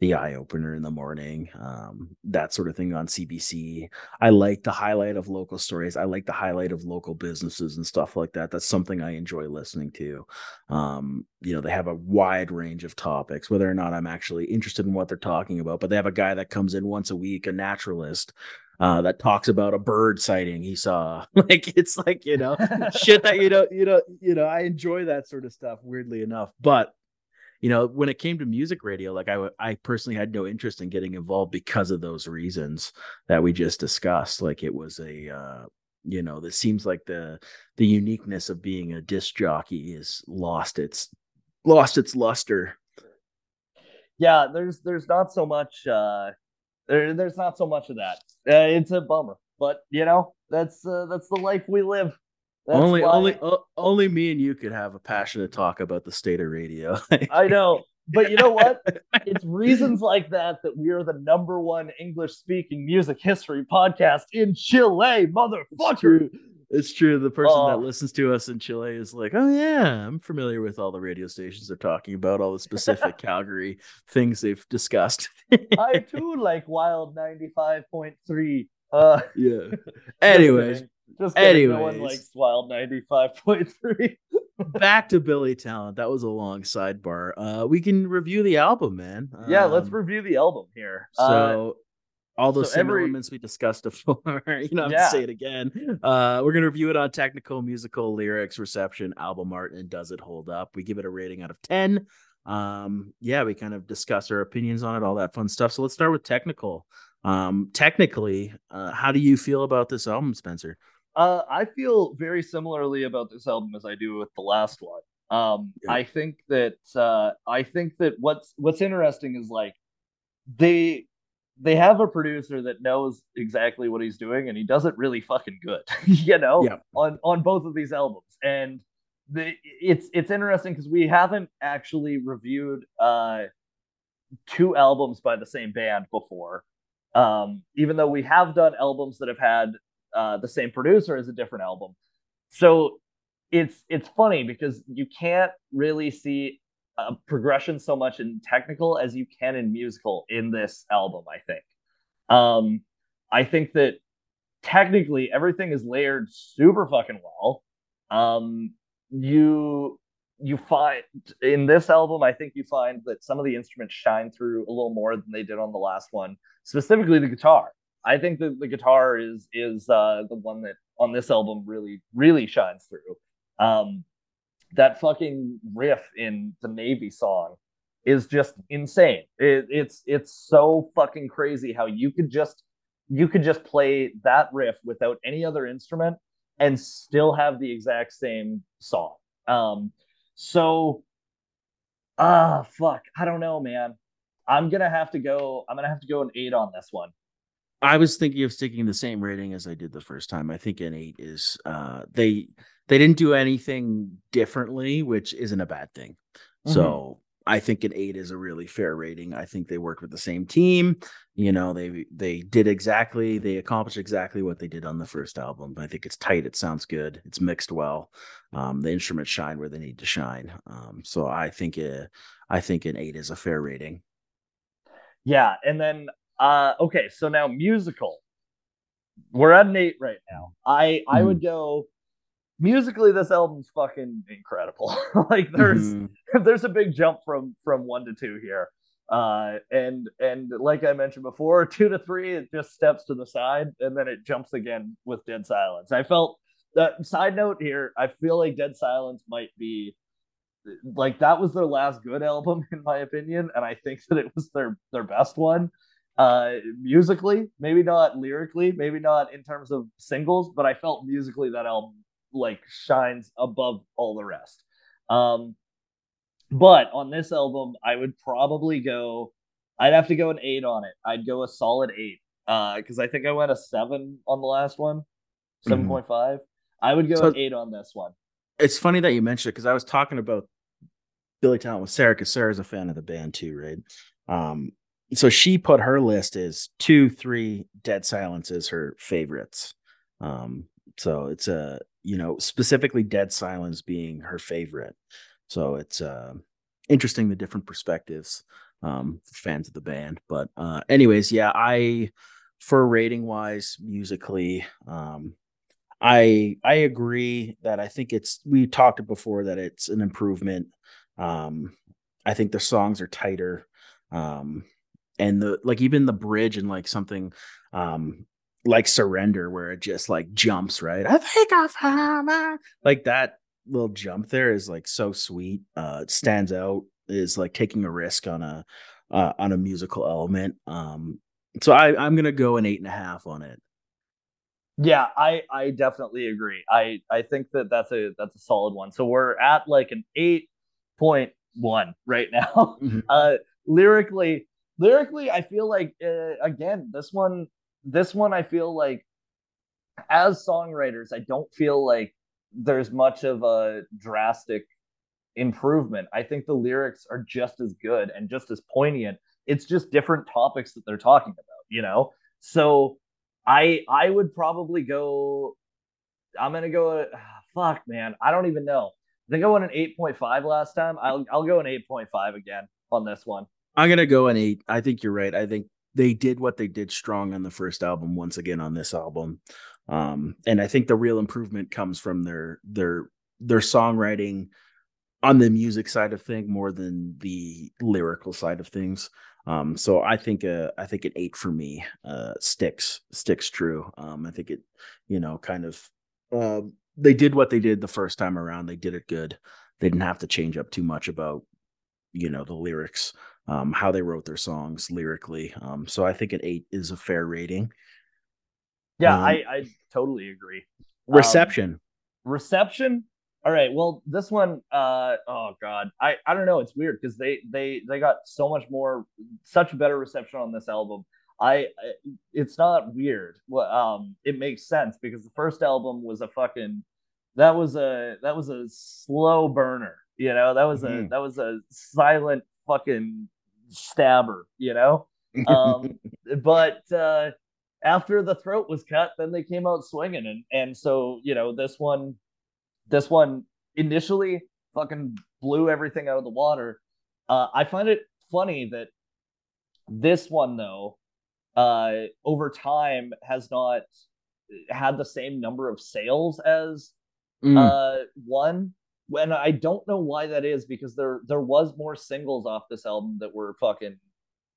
[SPEAKER 2] the eye opener in the morning, um, that sort of thing on CBC. I like the highlight of local stories. I like the highlight of local businesses and stuff like that. That's something I enjoy listening to. Um, you know, they have a wide range of topics, whether or not I'm actually interested in what they're talking about, but they have a guy that comes in once a week, a naturalist. Uh, that talks about a bird sighting he saw. like it's like you know shit that you know you know you know I enjoy that sort of stuff. Weirdly enough, but you know, when it came to music radio, like I, I personally had no interest in getting involved because of those reasons that we just discussed. Like it was a, uh, you know, this seems like the the uniqueness of being a disc jockey is lost its lost its luster.
[SPEAKER 1] Yeah, there's there's not so much uh there, there's not so much of that. Uh, it's a bummer, but you know that's uh, that's the life we live.
[SPEAKER 2] That's only, why... only, uh, only me and you could have a passionate talk about the state of radio.
[SPEAKER 1] I know, but you know what? It's reasons like that that we are the number one English speaking music history podcast in Chile, motherfucker.
[SPEAKER 2] It's true. It's true. The person that listens to us in Chile is like, oh yeah, I'm familiar with all the radio stations they're talking about, all the specific Calgary things they've discussed.
[SPEAKER 1] I too like Wild 95.3. Uh,
[SPEAKER 2] yeah. Anyways,
[SPEAKER 1] just kidding. no one likes Wild 95.3.
[SPEAKER 2] back to Billy Talent. That was a long sidebar. Uh, we can review the album, man.
[SPEAKER 1] Yeah, um, let's review the album here.
[SPEAKER 2] So, uh, all those so same every... elements we discussed before, you know, yeah. To say it again. Uh, we're gonna review it on technical, musical, lyrics, reception, album art, and does it hold up? We give it a rating out of 10. Um, yeah, we kind of discuss our opinions on it, all that fun stuff. So let's start with technical. Um, technically, uh, how do you feel about this album, Spencer?
[SPEAKER 1] Uh, I feel very similarly about this album as I do with the last one. Um, yeah. I think that uh, I think that what's what's interesting is like they they have a producer that knows exactly what he's doing and he does it really fucking good, you know, yeah. on on both of these albums. And the it's it's interesting because we haven't actually reviewed uh two albums by the same band before. Um, even though we have done albums that have had uh, the same producer as a different album. So it's it's funny because you can't really see a progression so much in technical as you can in musical in this album. I think. Um, I think that technically everything is layered super fucking well. Um, you you find in this album, I think you find that some of the instruments shine through a little more than they did on the last one, specifically the guitar. I think that the guitar is is uh, the one that on this album really really shines through. Um, that fucking riff in the Navy song is just insane. It, it's it's so fucking crazy how you could just you could just play that riff without any other instrument and still have the exact same song. Um, so ah fuck, I don't know, man. I'm gonna have to go. I'm gonna have to go an eight on this one.
[SPEAKER 2] I was thinking of sticking the same rating as I did the first time. I think an eight is uh they they didn't do anything differently, which isn't a bad thing. Mm-hmm. So I think an eight is a really fair rating. I think they worked with the same team. You know, they they did exactly they accomplished exactly what they did on the first album. I think it's tight. It sounds good. It's mixed well. Um, the instruments shine where they need to shine. Um, so I think a, uh, I think an eight is a fair rating.
[SPEAKER 1] Yeah, and then uh, okay, so now musical. We're at an eight right now. I I mm. would go musically. This album's fucking incredible. like there's mm-hmm. there's a big jump from from one to two here. Uh, and and like I mentioned before, two to three it just steps to the side and then it jumps again with Dead Silence. I felt that side note here. I feel like Dead Silence might be like that was their last good album in my opinion, and I think that it was their their best one uh musically maybe not lyrically maybe not in terms of singles but i felt musically that album like shines above all the rest. Um but on this album i would probably go i'd have to go an eight on it. I'd go a solid eight uh because i think i went a seven on the last one 7.5 mm-hmm. i would go so, an eight on this one.
[SPEAKER 2] it's funny that you mentioned it because i was talking about billy talent with sarah because sarah's a fan of the band too right? Um so she put her list as two, three, Dead Silence is her favorites. Um, so it's a you know, specifically Dead Silence being her favorite. So it's uh, interesting the different perspectives um, fans of the band. But uh, anyways, yeah, I for rating wise, musically, um, I I agree that I think it's we talked before that it's an improvement. Um, I think the songs are tighter. Um, and the like even the bridge and like something um like surrender where it just like jumps right? I think i've like that little jump there is like so sweet. Uh it stands out is like taking a risk on a uh, on a musical element. Um so i i'm gonna go an eight and a half on it.
[SPEAKER 1] Yeah i i definitely agree. I i think that that's a that's a solid one. So we're at like an 8.1 right now. Mm-hmm. uh lyrically lyrically i feel like uh, again this one this one i feel like as songwriters i don't feel like there's much of a drastic improvement. I think the lyrics are just as good and just as poignant. It's just different topics that they're talking about you know? So i i would probably go i'm gonna go uh, fuck man i don't even know. I think i went an 8.5 last time. I'll i'll go an 8.5 again on this one
[SPEAKER 2] I'm gonna go an eight. I think you're right. I think they did what they did strong on the first album once again on this album. Um, and I think the real improvement comes from their their their songwriting on the music side of thing more than the lyrical side of things. Um, so I think uh, I think an eight for me uh, sticks sticks true. Um, I think it, you know, kind of uh, they did what they did the first time around. They did it good. They didn't have to change up too much about you know the lyrics um, how they wrote their songs lyrically. Um, so I think an eight is a fair rating.
[SPEAKER 1] Yeah, um, I, I totally agree.
[SPEAKER 2] Reception. Um,
[SPEAKER 1] reception. All right. Well, this one, uh, oh god, I, I don't know. It's weird because they they they got so much more, such better reception on this album. I, I it's not weird. Well, um, it makes sense because the first album was a fucking that was a that was a slow burner. You know, that was mm-hmm. a that was a silent fucking stabber, you know. Um, but uh, after the throat was cut, then they came out swinging, and and so you know this one, this one initially fucking blew everything out of the water. Uh, I find it funny that this one though, uh, over time has not had the same number of sales as mm. uh, one when I don't know why that is because there there was more singles off this album that were fucking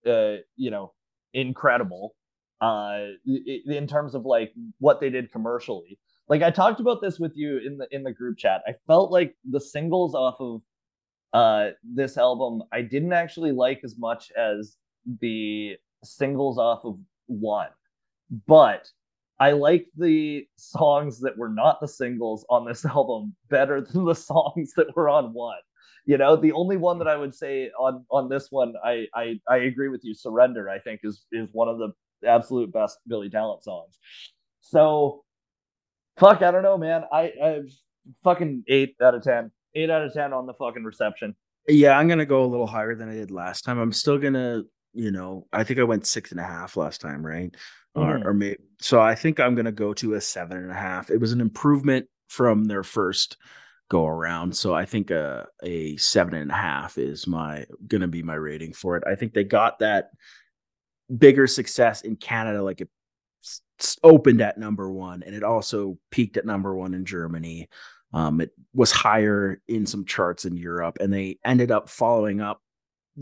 [SPEAKER 1] uh you know incredible uh in terms of like what they did commercially. Like i talked about this with you in the in the group chat. I felt like the singles off of uh this album i didn't actually like as much as the singles off of one. But I like the songs that were not the singles on this album better than the songs that were on one. You know, the only one that I would say on on this one, I I, I agree with you. Surrender, I think, is is one of the absolute best Billy Talent songs. So, fuck, I don't know, man. I I fucking eight out of ten. Eight out of ten on the fucking reception.
[SPEAKER 2] Yeah, I'm gonna go a little higher than I did last time. I'm still gonna, you know, I think I went six and a half last time, right? mm. or, or maybe so I think I'm gonna go to a seven and a half. It was an improvement from their first go around. So I think a a seven and a half is my gonna be my rating for it. I think they got that bigger success in Canada, like it opened at number one, and it also peaked at number one in Germany. Um, it was higher in some charts in Europe, and they ended up following up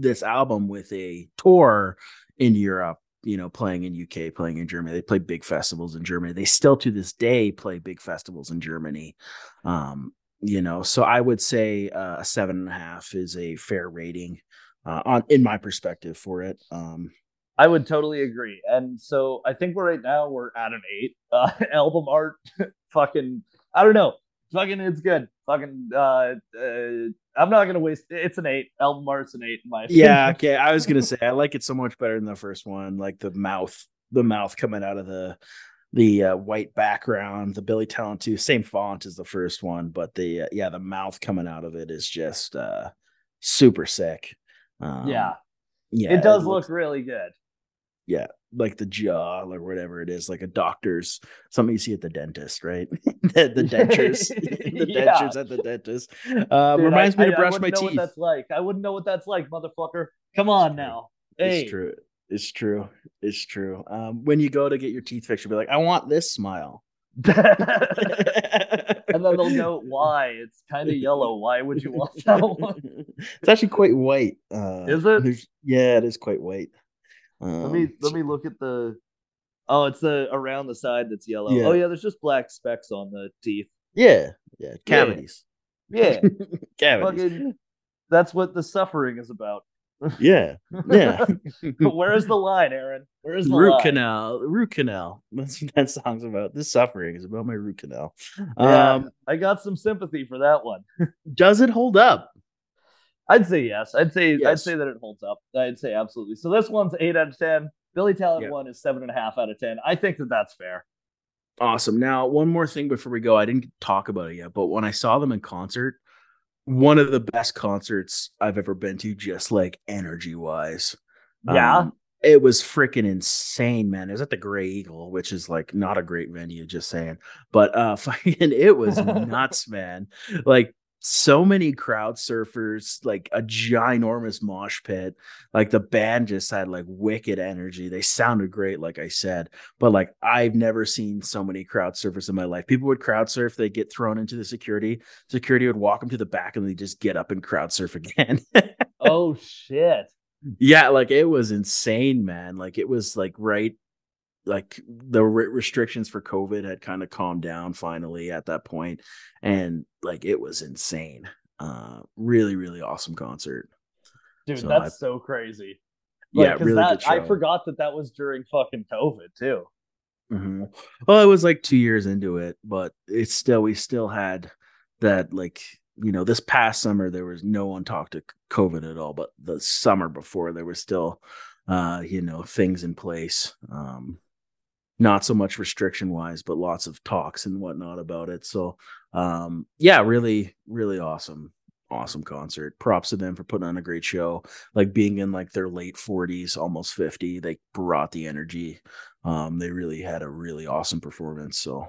[SPEAKER 2] this album with a tour in Europe you know, playing in UK, playing in Germany. They play big festivals in Germany. They still to this day play big festivals in Germany. Um, you know, so I would say uh, a seven and a half is a fair rating uh, on in my perspective for it. Um,
[SPEAKER 1] I would totally agree. And so I think we're right now we're at an eight. Uh, album art, fucking, I don't know, fucking, it's good. Fucking, uh, uh I'm not gonna waste. It's an eight. Album art's an eight in my.
[SPEAKER 2] Opinion. Yeah. Okay. I was gonna say I like it so much better than the first one. Like the mouth, the mouth coming out of the the uh, white background, the Billy Talent too, same font as the first one, but the uh, yeah, the mouth coming out of it is just uh super sick.
[SPEAKER 1] Um, yeah, yeah, it does it look looks, really good.
[SPEAKER 2] Yeah, like the jaw or whatever it is, like a doctor's something you see at the dentist, right? the, the dentures, the yeah. dentures at the dentist. Uh, Dude, reminds I, me to brush I my teeth.
[SPEAKER 1] that's like. I wouldn't know what that's like, motherfucker. Come on now. Hey.
[SPEAKER 2] It's true. It's true. It's true. Um, when you go to get your teeth fixed, you'll be like, I want this smile. and
[SPEAKER 1] then they'll go, why? It's kind of yellow. Why would you want that one?
[SPEAKER 2] It's actually quite white. Uh,
[SPEAKER 1] is it?
[SPEAKER 2] Yeah, it is quite white.
[SPEAKER 1] Um, let me let me look at the. Oh, it's the around the side that's yellow. Yeah. Oh yeah, there's just black specks on the teeth.
[SPEAKER 2] Yeah, yeah, cavities.
[SPEAKER 1] Yeah,
[SPEAKER 2] yeah. cavities.
[SPEAKER 1] Fucking, that's what the suffering is about.
[SPEAKER 2] Yeah, yeah.
[SPEAKER 1] Where's the line, Aaron? Where's the
[SPEAKER 2] root
[SPEAKER 1] line?
[SPEAKER 2] canal? Root canal. That's what that song's about. This suffering is about my root canal.
[SPEAKER 1] Yeah, um, I got some sympathy for that one.
[SPEAKER 2] does it hold up?
[SPEAKER 1] I'd say yes. I'd say yes. I'd say that it holds up. I'd say absolutely. So this one's eight out of ten. Billy Talent yeah. one is seven and a half out of ten. I think that that's fair.
[SPEAKER 2] Awesome. Now, one more thing before we go. I didn't talk about it yet, but when I saw them in concert, one of the best concerts I've ever been to, just like energy wise.
[SPEAKER 1] Yeah. Um,
[SPEAKER 2] it was freaking insane, man. It was at the Grey Eagle, which is like not a great venue, just saying. But uh fucking it was nuts, man. Like so many crowd surfers, like a ginormous mosh pit. Like the band just had like wicked energy. They sounded great, like I said, but like I've never seen so many crowd surfers in my life. People would crowd surf, they get thrown into the security. Security would walk them to the back and they just get up and crowd surf again.
[SPEAKER 1] oh shit.
[SPEAKER 2] Yeah, like it was insane, man. Like it was like right like the re- restrictions for COVID had kind of calmed down finally at that point, and like it was insane. Uh, really, really awesome concert,
[SPEAKER 1] dude. So that's I, so crazy. Like, yeah, really. That, I forgot that that was during fucking COVID too.
[SPEAKER 2] Mm-hmm. Well, it was like two years into it, but it's still we still had that like you know this past summer there was no one talked to COVID at all, but the summer before there was still uh you know things in place. Um, not so much restriction wise, but lots of talks and whatnot about it. So, um, yeah, really, really awesome, awesome concert. Props to them for putting on a great show. Like being in like their late 40s, almost 50, they brought the energy. Um, they really had a really awesome performance. So,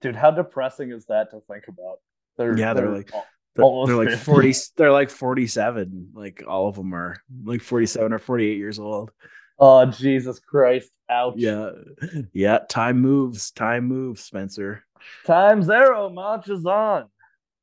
[SPEAKER 1] dude, how depressing is that to think about?
[SPEAKER 2] They're, yeah, they're, they're like. They're, they're like 40 they're like 47 like all of them are like 47 or 48 years old
[SPEAKER 1] Oh Jesus Christ! Ouch.
[SPEAKER 2] Yeah, yeah. Time moves. Time moves, Spencer.
[SPEAKER 1] Time zero marches on.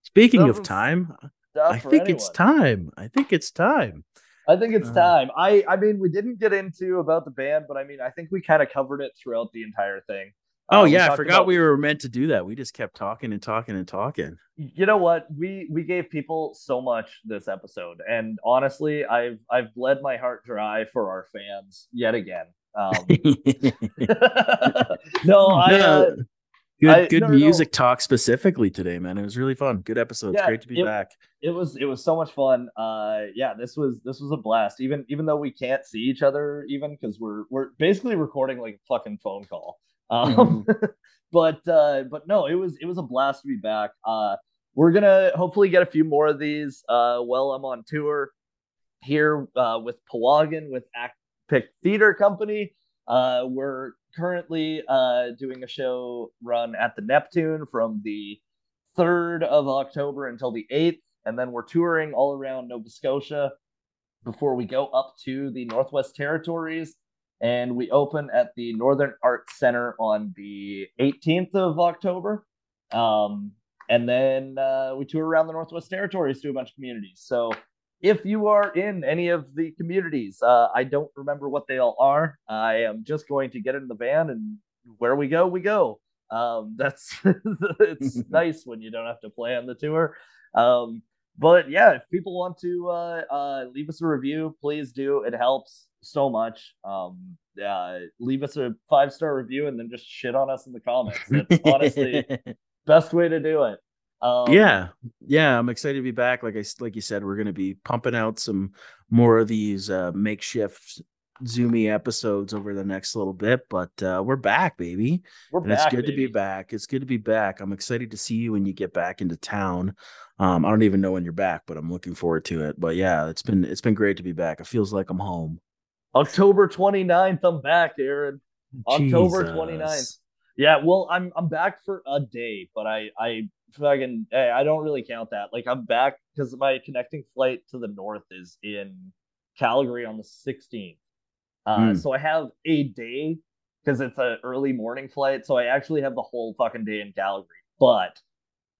[SPEAKER 2] Speaking of time, I think anyone. it's time. I think it's time.
[SPEAKER 1] I think it's uh, time. I I mean, we didn't get into about the band, but I mean, I think we kind of covered it throughout the entire thing.
[SPEAKER 2] Oh um, yeah, I forgot about, we were meant to do that. We just kept talking and talking and talking.
[SPEAKER 1] You know what? We we gave people so much this episode, and honestly, I've I've bled my heart dry for our fans yet again. Um, no, I. Uh,
[SPEAKER 2] good I, good no, music no. talk specifically today, man. It was really fun. Good episode. Yeah, it's great to be
[SPEAKER 1] it,
[SPEAKER 2] back.
[SPEAKER 1] It was it was so much fun. Uh, yeah, this was this was a blast. Even even though we can't see each other, even because we're we're basically recording like a fucking phone call. Um, mm-hmm. but uh, but no, it was it was a blast to be back. Uh, we're gonna hopefully get a few more of these uh, while I'm on tour here uh, with Pewagan with Act Pick Theater Company. Uh, we're currently uh, doing a show run at the Neptune from the 3rd of October until the 8th, and then we're touring all around Nova Scotia before we go up to the Northwest Territories and we open at the Northern Arts Center on the 18th of October. Um, and then uh, we tour around the Northwest Territories to a bunch of communities. So if you are in any of the communities, uh, I don't remember what they all are. I am just going to get in the van and where we go, we go. Um, that's it's nice when you don't have to plan the tour. Um, but yeah, if people want to uh, uh, leave us a review, please do. It helps so much. Um, uh, leave us a five star review and then just shit on us in the comments. That's honestly best way to do it.
[SPEAKER 2] Um, yeah, yeah, I'm excited to be back. Like I like you said, we're going to be pumping out some more of these uh, makeshift zoomy episodes over the next little bit, but uh, we're back, baby.
[SPEAKER 1] We're
[SPEAKER 2] and
[SPEAKER 1] back,
[SPEAKER 2] it's good
[SPEAKER 1] baby.
[SPEAKER 2] to be back. It's good to be back. I'm excited to see you when you get back into town. Um, I don't even know when you're back, but I'm looking forward to it. But yeah, it's been it's been great to be back. It feels like I'm home.
[SPEAKER 1] October 29th, I'm back, Aaron. October
[SPEAKER 2] Jesus.
[SPEAKER 1] 29th. Yeah, well, I'm I'm back for a day, but I I fucking I don't really count that. Like I'm back because my connecting flight to the north is in Calgary on the 16th. Uh,
[SPEAKER 2] Mm.
[SPEAKER 1] so I have a day because it's an early morning flight, so I actually have the whole fucking day in Calgary. But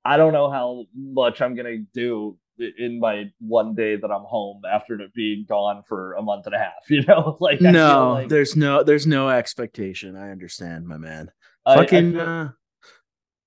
[SPEAKER 1] I don't know how much I'm gonna do in my one day that I'm home after being gone for a month and a half. You know, like I
[SPEAKER 2] no,
[SPEAKER 1] like
[SPEAKER 2] there's no there's no expectation. I understand, my man.
[SPEAKER 1] I- I
[SPEAKER 2] Fucking
[SPEAKER 1] feel-
[SPEAKER 2] uh,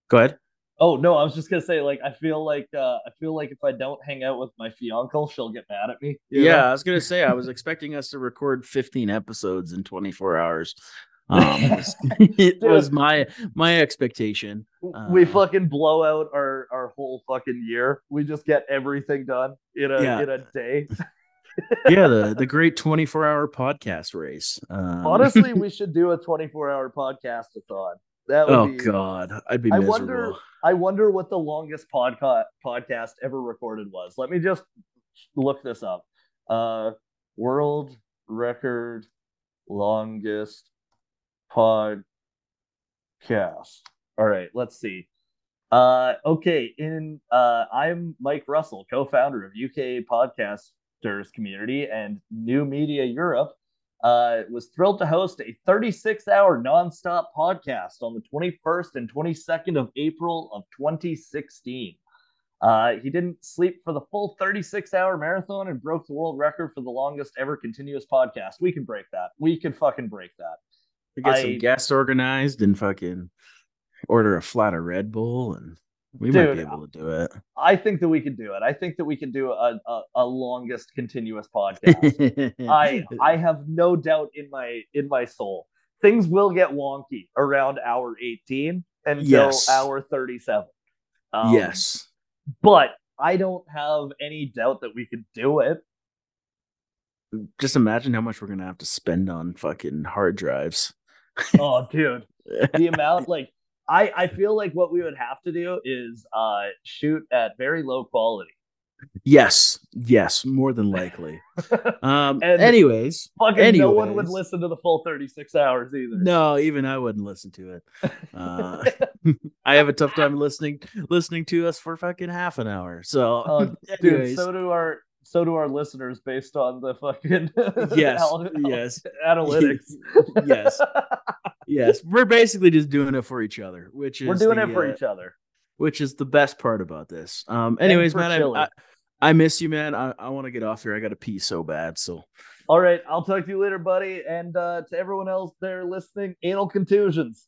[SPEAKER 2] go ahead.
[SPEAKER 1] Oh no, I was just gonna say, like, I feel like uh I feel like if I don't hang out with my fiance, she'll get mad at me.
[SPEAKER 2] Yeah,
[SPEAKER 1] know?
[SPEAKER 2] I was gonna say I was expecting us to record 15 episodes in 24 hours. Um, it was, my my expectation.
[SPEAKER 1] we
[SPEAKER 2] uh,
[SPEAKER 1] fucking blow out our our whole fucking year. We just get everything done in a
[SPEAKER 2] Yeah.
[SPEAKER 1] in a day.
[SPEAKER 2] Yeah, the the great 24 hour podcast race. Um,
[SPEAKER 1] Honestly, we should do a 24 hour podcast a thon. That would
[SPEAKER 2] oh
[SPEAKER 1] be
[SPEAKER 2] god, I'd be
[SPEAKER 1] I
[SPEAKER 2] miserable.
[SPEAKER 1] wonder I wonder what the longest podcast podcast ever recorded was. Let me just look this up. Uh world record longest podcast. All right, let's see. Uh okay, in uh I'm Mike Russell, co-founder of UK Podcasters Community and New Media Europe. Uh, was thrilled to host a 36 hour nonstop podcast on the 21st and 22nd of April of 2016. Uh, he didn't sleep for the full 36 hour marathon and broke the world record for the longest ever continuous podcast. We can break that. We can fucking break that.
[SPEAKER 2] We get
[SPEAKER 1] I-
[SPEAKER 2] some guests organized and fucking order a flat of Red Bull, and we might be able to do it.
[SPEAKER 1] I think that we can do it. I think that we can do a, a, a longest continuous podcast. I I have no doubt in my in my soul. Things will get wonky around hour 18 until
[SPEAKER 2] Yes.
[SPEAKER 1] hour 37. Um,
[SPEAKER 2] yes.
[SPEAKER 1] But I don't have any doubt that we could do it.
[SPEAKER 2] Just imagine how much we're gonna have to spend on fucking hard drives.
[SPEAKER 1] Oh, dude. The amount like I I feel like what we would have to do is uh shoot at very low quality.
[SPEAKER 2] yes, yes, more than likely. Um.
[SPEAKER 1] And-
[SPEAKER 2] anyways,
[SPEAKER 1] Fucking no one would listen to the full 36 hours either.
[SPEAKER 2] no, even I wouldn't listen to it. Uh, I have a tough time listening listening to us for fucking half an hour. So,
[SPEAKER 1] Oh, Dude,
[SPEAKER 2] anyways,
[SPEAKER 1] so do our so do our listeners based on the fucking
[SPEAKER 2] yes,
[SPEAKER 1] al-
[SPEAKER 2] yes,
[SPEAKER 1] analytics.
[SPEAKER 2] yes, yes. We're basically just doing it for each other, which is
[SPEAKER 1] We're doing
[SPEAKER 2] the,
[SPEAKER 1] it for
[SPEAKER 2] uh,
[SPEAKER 1] each other.
[SPEAKER 2] which is the best part about this. Um. Anyways, man, I. I I miss you, man. I, I want to get off here. I got to pee so bad. So,
[SPEAKER 1] All right, I'll talk to you later, buddy. And uh, to everyone else there listening, anal contusions.